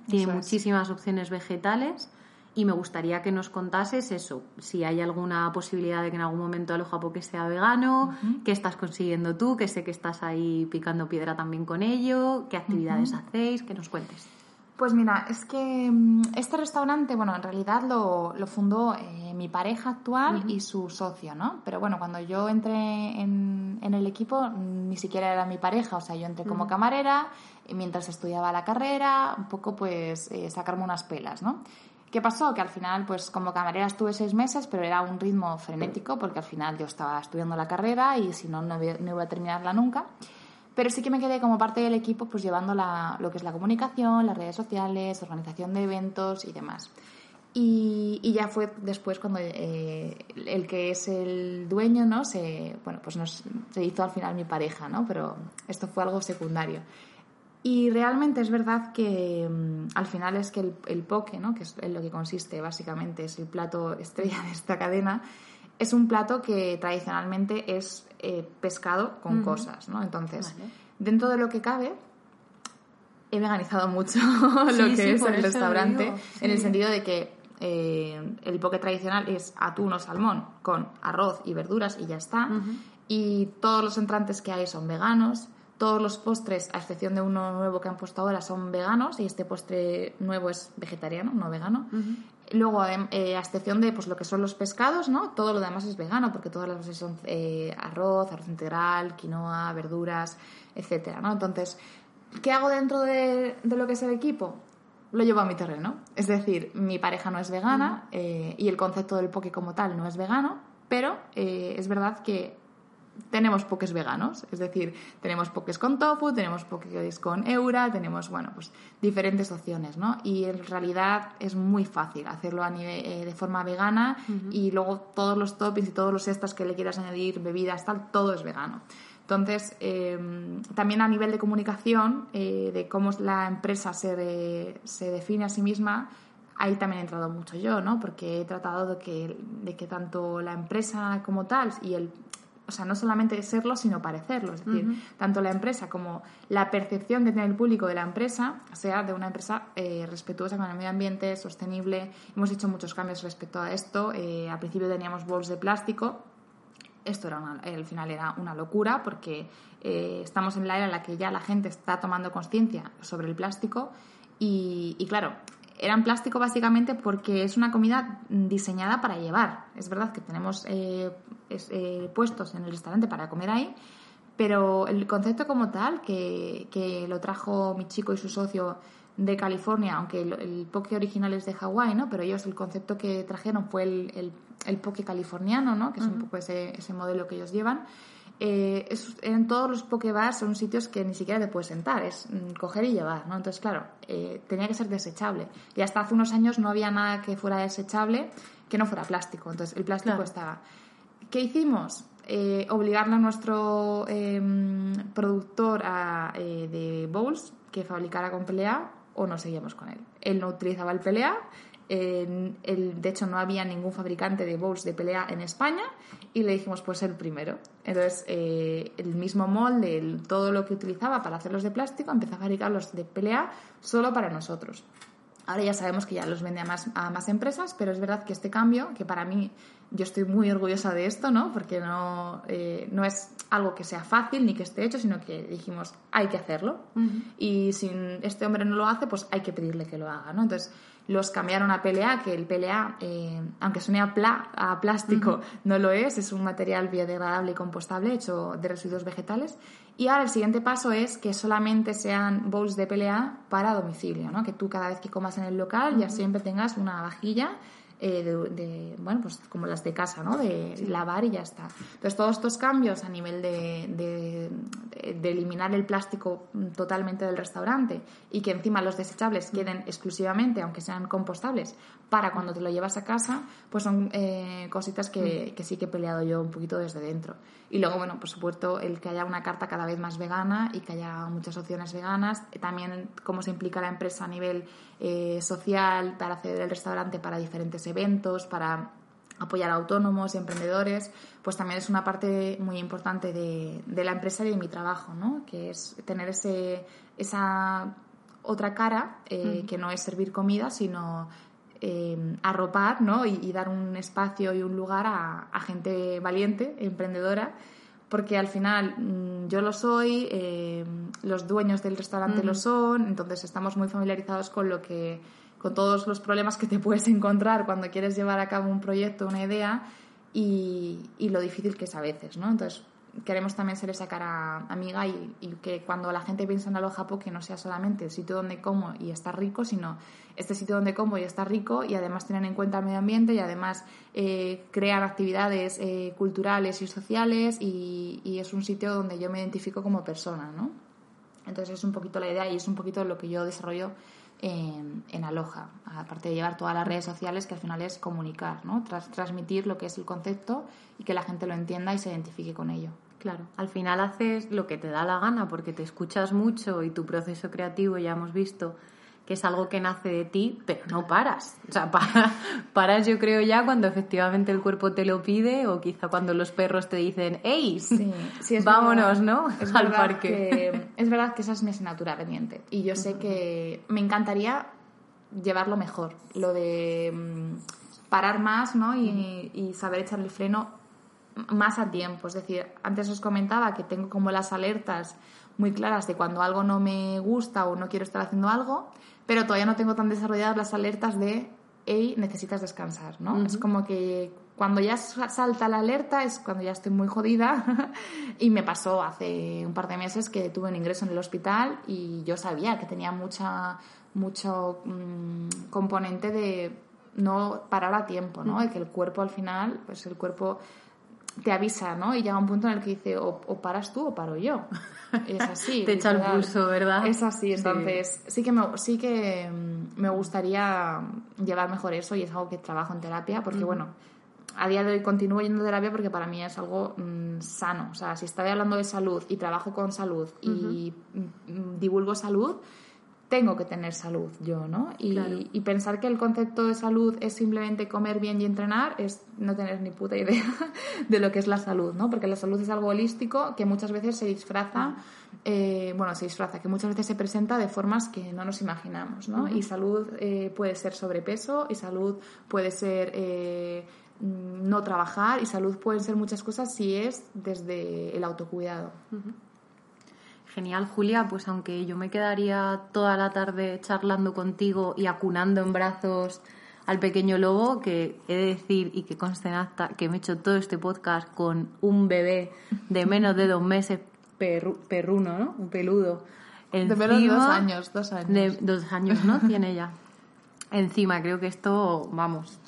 Speaker 2: Tiene
Speaker 3: es.
Speaker 2: muchísimas opciones vegetales. Y me gustaría que nos contases eso, si hay alguna posibilidad de que en algún momento Aloha Poke sea vegano, qué estás consiguiendo tú, que sé que estás ahí picando piedra también con ello, qué actividades hacéis, que nos cuentes.
Speaker 3: Pues mira, es que mm, este restaurante, bueno, en realidad lo, lo fundó eh, mi pareja actual y su socio, ¿no? Pero bueno, cuando yo entré en, en el equipo, ni siquiera era mi pareja, o sea, yo entré como camarera, mientras estudiaba la carrera, un poco pues eh, sacarme unas pelas, ¿no? ¿Qué pasó? Que al final, pues como camarera estuve seis meses, pero era un ritmo frenético porque al final yo estaba estudiando la carrera y si no, no iba a terminarla nunca. Pero sí que me quedé como parte del equipo, pues llevando la, lo que es la comunicación, las redes sociales, organización de eventos y demás. Y, ya fue después cuando eh, el que es el dueño, ¿no? Se, bueno, pues se hizo al final mi pareja, ¿no? Pero esto fue algo secundario. Y realmente es verdad que mm, al final es que el, el poke, ¿no? que es lo que consiste básicamente, es el plato estrella de esta cadena, es un plato que tradicionalmente es eh, pescado con cosas, ¿no? Entonces, dentro de lo que cabe, he veganizado mucho lo que es el restaurante, en el sentido de que eh, el poke tradicional es atún o salmón con arroz y verduras y ya está. Y todos los entrantes que hay son veganos. Todos los postres, a excepción de uno nuevo que han puesto ahora, son veganos y este postre nuevo es vegetariano, no vegano. Luego, eh, a excepción de pues, lo que son los pescados, ¿no? Todo lo demás es vegano porque todas las cosas son eh, arroz, arroz integral, quinoa, verduras, etcétera, ¿no? Entonces, ¿qué hago dentro de, lo que es el equipo? Lo llevo a mi terreno. Es decir, mi pareja no es vegana eh, y el concepto del poke como tal no es vegano, pero es verdad que tenemos pokés veganos, es decir, tenemos pokés con tofu, tenemos pokés con eura, tenemos, bueno, pues diferentes opciones, ¿no? Y en realidad es muy fácil hacerlo a nivel, eh, de forma vegana y luego todos los toppings y todos los extras que le quieras añadir, bebidas, tal, todo es vegano. Entonces, em, también a nivel de comunicación, eh, de cómo la empresa se, se define a sí misma, ahí también he entrado mucho yo, ¿no? Porque he tratado de que, de que tanto la empresa como tal y el, o sea, no solamente serlo, sino parecerlo. Es decir, tanto la empresa como la percepción que tiene el público de la empresa sea de una empresa eh, respetuosa con el medio ambiente, sostenible. Hemos hecho muchos cambios respecto a esto. Eh, al principio teníamos bols de plástico. Esto era al final era una locura porque eh, estamos en la era en la que ya la gente está tomando conciencia sobre el plástico y, y claro, eran plástico básicamente porque es una comida diseñada para llevar. Es verdad que tenemos eh, eh, puestos en el restaurante para comer ahí, pero el concepto como tal, que, lo trajo mi chico y su socio de California, aunque el, poke original es de Hawái, ¿no? Pero ellos el concepto que trajeron fue el, el, poke californiano, ¿no? Que es un poco ese, ese modelo que ellos llevan eh, en todos los pokebars son sitios que ni siquiera te puedes sentar, es mm, coger y llevar, ¿no? Entonces, claro, eh, tenía que ser desechable. Y hasta hace unos años no había nada que fuera desechable que no fuera plástico. Entonces, el plástico estaba. ¿Qué hicimos? Eh, obligarle a nuestro em, productor eh, de bowls que fabricara con PLA o no seguíamos con él. Él no utilizaba el PLA el, de hecho, no había ningún fabricante de bowls de pelea en España y le dijimos, pues el primero. Entonces, eh, el mismo molde, todo lo que utilizaba para hacerlos de plástico, empezó a fabricarlos de pelea solo para nosotros. Ahora ya sabemos que ya los vende a más, a más empresas, pero es verdad que este cambio, que para mí yo estoy muy orgullosa de esto, ¿no? Porque no, eh, no es algo que sea fácil ni que esté hecho, sino que dijimos, hay que hacerlo. Y si este hombre no lo hace, pues hay que pedirle que lo haga, ¿no? Entonces, los cambiaron a PLA, que el PLA, eh, aunque suene a, a plástico, no lo es, es un material biodegradable y compostable hecho de residuos vegetales. Y ahora el siguiente paso es que solamente sean bowls de PLA para domicilio, ¿no? que tú cada vez que comas en el local ya siempre tengas una vajilla eh, de, bueno, pues como las de casa, ¿no? De lavar y ya está. Entonces, todos estos cambios a nivel de, de, eliminar el plástico totalmente del restaurante y que encima los desechables queden exclusivamente, aunque sean compostables, para cuando te lo llevas a casa, pues son eh, cositas que, que, sí que he peleado yo un poquito desde dentro. Y luego, bueno, por supuesto, el que haya una carta cada vez más vegana y que haya muchas opciones veganas, también cómo se implica la empresa a nivel eh, social para hacer el restaurante para diferentes eventos, para apoyar a autónomos y emprendedores, pues también es una parte muy importante de, la empresa y de mi trabajo, ¿no? que es tener ese, esa otra cara eh, que no es servir comida, sino eh, arropar ¿no? y, dar un espacio y un lugar a, gente valiente, emprendedora, porque al final mm, yo lo soy, eh, los dueños del restaurante lo son, entonces estamos muy familiarizados con lo que con todos los problemas que te puedes encontrar cuando quieres llevar a cabo un proyecto, una idea y, lo difícil que es a veces, ¿no? Entonces, queremos también ser esa cara amiga y, y que cuando la gente piensa en Aloha Po que no sea solamente el sitio donde como y está rico, sino este sitio donde como y está rico y además tienen en cuenta el medio ambiente y además eh, crean actividades eh, culturales y sociales y, y es un sitio donde yo me identifico como persona, ¿no? Entonces es un poquito la idea y es un poquito lo que yo desarrollo en, en Aloha, aparte de llevar todas las redes sociales, que al final es comunicar, ¿no? Tras, transmitir lo que es el concepto y que la gente lo entienda y se identifique con ello.
Speaker 2: Claro, al final haces lo que te da la gana porque te escuchas mucho y tu proceso creativo ya hemos visto que es algo que nace de ti, pero no paras. O sea, paras yo creo ya cuando efectivamente el cuerpo te lo pide o quizá cuando los perros te dicen, ¡Ey! Sí, vámonos, ¿no?
Speaker 3: Es Al parque. es verdad que esa es mi asignatura pendiente y yo sé que me encantaría llevarlo mejor, lo de mm, parar más ¿no? y, y saber echar el freno más a tiempo. Es decir, antes os comentaba que tengo como las alertas muy claras de cuando algo no me gusta o no quiero estar haciendo algo, pero todavía no tengo tan desarrolladas las alertas de, hey, necesitas descansar, ¿no? Es como que cuando ya salta la alerta es cuando ya estoy muy jodida y me pasó hace un par de meses que tuve un ingreso en el hospital y yo sabía que tenía mucha mucho mm, componente de no parar a tiempo, ¿no? De que el cuerpo al final, pues el cuerpo te avisa, ¿no? Y llega un punto en el que dice, o, paras tú o paro yo. es así.
Speaker 2: te echa el pulso, ¿verdad?
Speaker 3: Es así, entonces sí, que, me, sí que mm, me gustaría llevar mejor eso y es algo que trabajo en terapia, porque bueno, a día de hoy continúo yendo a terapia porque para mí es algo mm, sano. O sea, si estoy hablando de salud y trabajo con salud y mm, divulgo salud, tengo que tener salud yo, ¿no? Y, y, pensar que el concepto de salud es simplemente comer bien y entrenar es no tener ni puta idea de lo que es la salud, ¿no? Porque la salud es algo holístico que muchas veces se disfraza, eh, bueno, se disfraza, que muchas veces se presenta de formas que no nos imaginamos, ¿no? Y salud eh, puede ser sobrepeso y salud puede ser... Eh, no trabajar y salud pueden ser muchas cosas si es desde el autocuidado.
Speaker 2: Genial, Julia. Pues aunque yo me quedaría toda la tarde charlando contigo y acunando en brazos al pequeño lobo, que he de decir y que conste en acta que me he hecho todo este podcast con un bebé de menos de dos meses, perruno, ¿no? Un peludo.
Speaker 3: de menos de dos años, dos años.
Speaker 2: De dos años, ¿no? Tiene ya. Encima, creo que esto, vamos,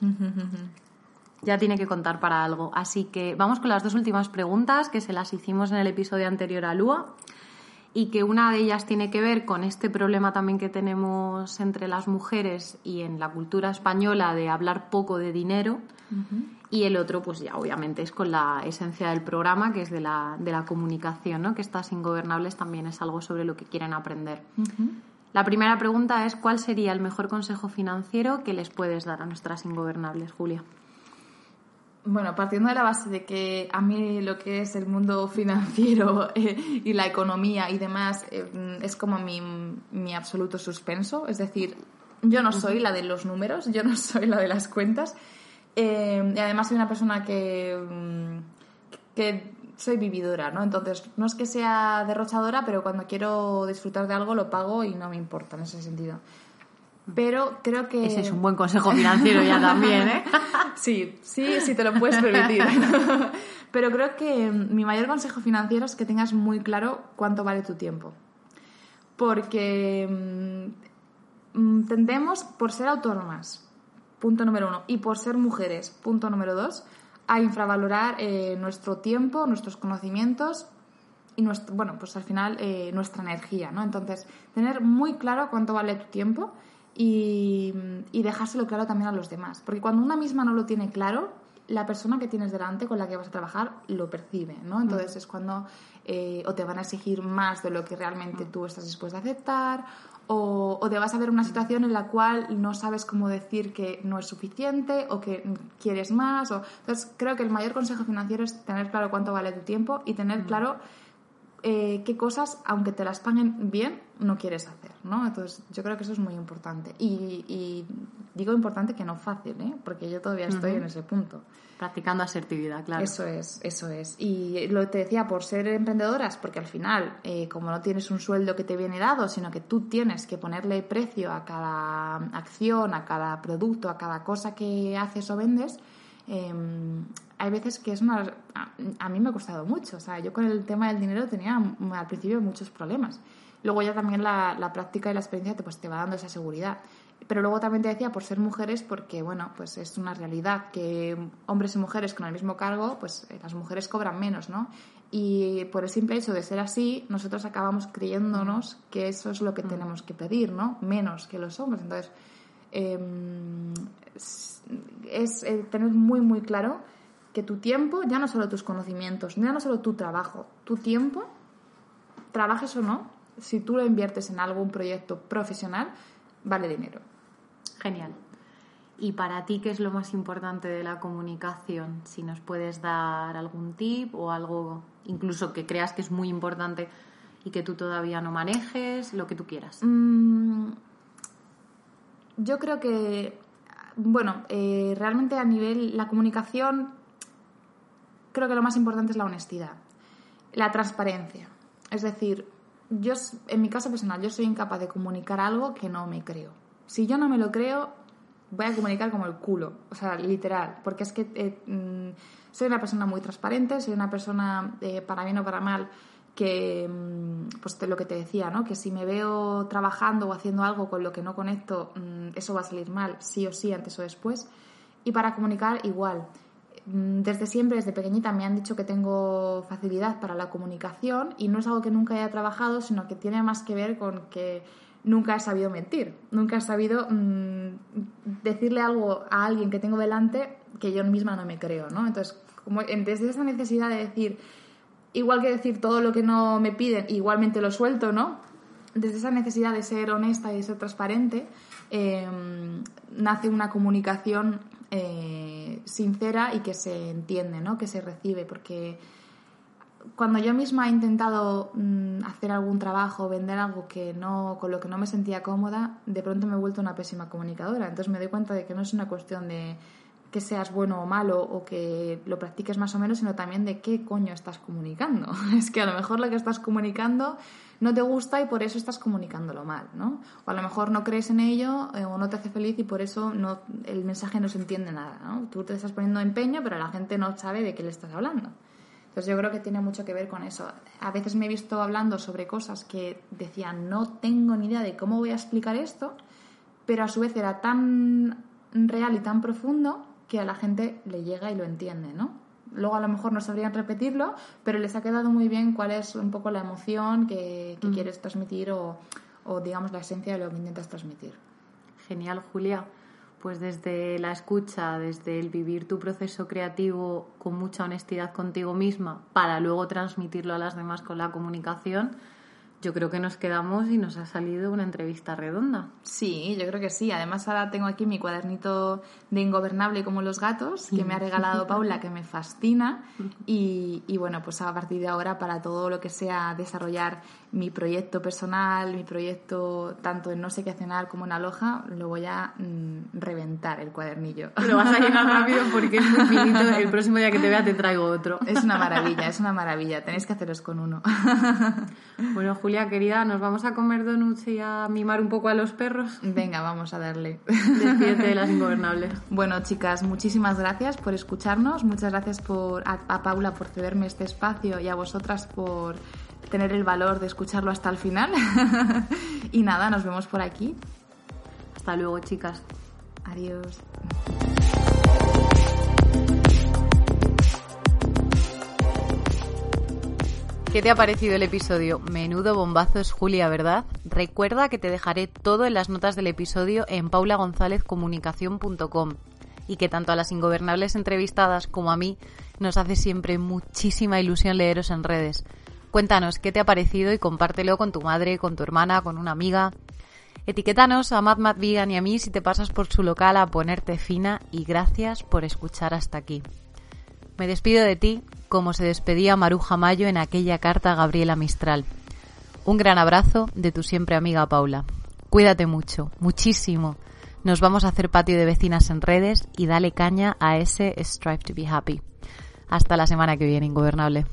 Speaker 2: ya tiene que contar para algo. Así que vamos con las dos últimas preguntas que se las hicimos en el episodio anterior a Lua y que una de ellas tiene que ver con este problema también que tenemos entre las mujeres y en la cultura española de hablar poco de dinero. Y el otro, pues ya obviamente es con la esencia del programa, que es de la, de la comunicación, ¿no? que estas ingobernables también es algo sobre lo que quieren aprender. La primera pregunta es, ¿cuál sería el mejor consejo financiero que les puedes dar a nuestras ingobernables, Julia?
Speaker 3: Bueno, partiendo de la base de que a mí lo que es el mundo financiero eh, y la economía y demás eh, es como mi, mi, absoluto suspenso, es decir, yo no soy la de los números, yo no soy la de las cuentas eh, y además soy una persona que, mm, que soy vividora, ¿no? Entonces, no es que sea derrochadora, pero cuando quiero disfrutar de algo lo pago y no me importa en ese sentido. Pero creo que...
Speaker 2: Ese es un buen consejo financiero ya también, ¿eh?
Speaker 3: sí, sí, sí te lo puedes permitir. Pero creo que mi mayor consejo financiero es que tengas muy claro cuánto vale tu tiempo. Porque mm, tendemos, por ser autónomas, punto número uno, y por ser mujeres, punto número dos, a infravalorar eh, nuestro tiempo, nuestros conocimientos y nuestro, bueno, pues al final eh, nuestra energía, ¿no? Entonces, tener muy claro cuánto vale tu tiempo y, dejárselo claro también a los demás. Porque cuando una misma no lo tiene claro, la persona que tienes delante con la que vas a trabajar lo percibe, ¿no? Entonces mm. es cuando eh, o te van a exigir más de lo que realmente mm. tú estás dispuesto a aceptar o, o, te vas a ver una situación en la cual no sabes cómo decir que no es suficiente o que quieres más. O... Entonces creo que el mayor consejo financiero es tener claro cuánto vale tu tiempo y tener mm. claro eh, qué cosas, aunque te las paguen bien, no quieres hacer, ¿no? Entonces, yo creo que eso es muy importante. Y, digo importante que no fácil, ¿eh? Porque yo todavía estoy en ese punto.
Speaker 2: Practicando asertividad, claro.
Speaker 3: Eso es, eso es. Y lo que te decía, por ser emprendedoras, porque al final, eh, como no tienes un sueldo que te viene dado, sino que tú tienes que ponerle precio a cada acción, a cada producto, a cada cosa que haces o vendes, em, hay veces que es una... A, mí me ha costado mucho, o sea, yo con el tema del dinero tenía al principio muchos problemas. Luego ya también la, la práctica y la experiencia te, pues, te va dando esa seguridad. Pero luego también te decía por ser mujeres, porque bueno, pues es una realidad que hombres y mujeres con el mismo cargo, pues eh, las mujeres cobran menos, ¿no? Y por el simple hecho de ser así, nosotros acabamos creyéndonos que eso es lo que mm. tenemos que pedir, ¿no? Menos que los hombres. Entonces, em, es eh, tener muy, muy claro que tu tiempo, ya no solo tus conocimientos, ya no solo tu trabajo, tu tiempo, trabajes o no, si tú lo inviertes en algún proyecto profesional, vale dinero.
Speaker 2: Genial. ¿Y para ti qué es lo más importante de la comunicación? Si nos puedes dar algún tip o algo incluso que creas que es muy importante y que tú todavía no manejes, lo que tú quieras.
Speaker 3: Mm, yo creo que, bueno, eh, realmente a nivel la comunicación, creo que lo más importante es la honestidad, la transparencia. Es decir, yo, en mi caso personal, yo soy incapaz de comunicar algo que no me creo. Si yo no me lo creo, voy a comunicar como el culo, o sea, literal, porque es que eh, mm, soy una persona muy transparente, soy una persona, eh, para bien o para mal, que, mm, pues lo que te decía, ¿no? Que si me veo trabajando o haciendo algo con lo que no conecto, mm, eso va a salir mal, sí o sí, antes o después. Y para comunicar, igual. Mm, desde siempre, desde pequeñita, me han dicho que tengo facilidad para la comunicación y no es algo que nunca haya trabajado, sino que tiene más que ver con que nunca he sabido mentir, nunca he sabido decirle algo a alguien que tengo delante que yo misma no me creo, ¿no? Entonces, como desde esa necesidad de decir, igual que decir todo lo que no me piden, igualmente lo suelto, ¿no? Desde esa necesidad de ser honesta y de ser transparente, em, nace una comunicación eh, sincera y que se entiende, ¿no? que se recibe, porque cuando yo misma he intentado mm, hacer algún trabajo, vender algo que no, con lo que no me sentía cómoda, de pronto me he vuelto una pésima comunicadora. Entonces me doy cuenta de que no es una cuestión de que seas bueno o malo o que lo practiques más o menos, sino también de qué coño estás comunicando. Es que a lo mejor lo que estás comunicando no te gusta y por eso estás comunicándolo mal, ¿no? O a lo mejor no crees en ello eh, o no te hace feliz y por eso no, el mensaje no se entiende nada, ¿no? Tú te estás poniendo empeño, pero la gente no sabe de qué le estás hablando. Entonces yo creo que tiene mucho que ver con eso. A veces me he visto hablando sobre cosas que decía, no tengo ni idea de cómo voy a explicar esto, pero a su vez era tan real y tan profundo que a la gente le llega y lo entiende, ¿no? luego a lo mejor no sabrían repetirlo, pero les ha quedado muy bien cuál es un poco la emoción que, mm. quieres transmitir o, o, digamos, la esencia de lo que intentas transmitir.
Speaker 2: Genial, Julia. Pues desde la escucha, desde el vivir tu proceso creativo con mucha honestidad contigo misma para luego transmitirlo a las demás con la comunicación, yo creo que nos quedamos y nos ha salido una entrevista redonda.
Speaker 3: Sí, yo creo que sí. Además ahora tengo aquí mi cuadernito de Ingobernable como los gatos, que me ha regalado Paula, que me fascina. Y, y, bueno, pues a partir de ahora para todo lo que sea desarrollar mi proyecto personal, mi proyecto tanto en No sé qué cenar como en Aloha, lo voy a mm, reventar el cuadernillo.
Speaker 2: Lo vas a llenar rápido porque es muy finito. El próximo día que te vea te traigo otro.
Speaker 3: Es una maravilla, es una maravilla. Tenéis que haceros con uno.
Speaker 2: Bueno, Julia, querida, ¿nos vamos a comer donuts y a mimar un poco a los perros?
Speaker 3: Venga, vamos a darle.
Speaker 2: Despídete de las ingobernables.
Speaker 3: Bueno, chicas, muchísimas gracias por escucharnos. Muchas gracias por, a Paula por cederme este espacio y a vosotras por tener el valor de escucharlo hasta el final. y nada, nos vemos por aquí.
Speaker 2: Hasta luego, chicas.
Speaker 3: Adiós.
Speaker 2: ¿Qué te ha parecido el episodio? Menudo bombazo es Julia, ¿verdad? Recuerda que te dejaré todo en las notas del episodio en paulagonzalezcomunicación.com y que tanto a las ingobernables entrevistadas como a mí nos hace siempre muchísima ilusión leeros en redes. Cuéntanos qué te ha parecido y compártelo con tu madre, con tu hermana, con una amiga. Etiquétanos a Mad Mad Vegan y a mí si te pasas por su local a ponerte fina y gracias por escuchar hasta aquí. Me despido de ti como se despedía Maruja Mayo en aquella carta a Gabriela Mistral. Un gran abrazo de tu siempre amiga Paula. Cuídate mucho, muchísimo. Nos vamos a hacer patio de vecinas en redes y dale caña a ese Strive to be Happy. Hasta la semana que viene, ingobernable.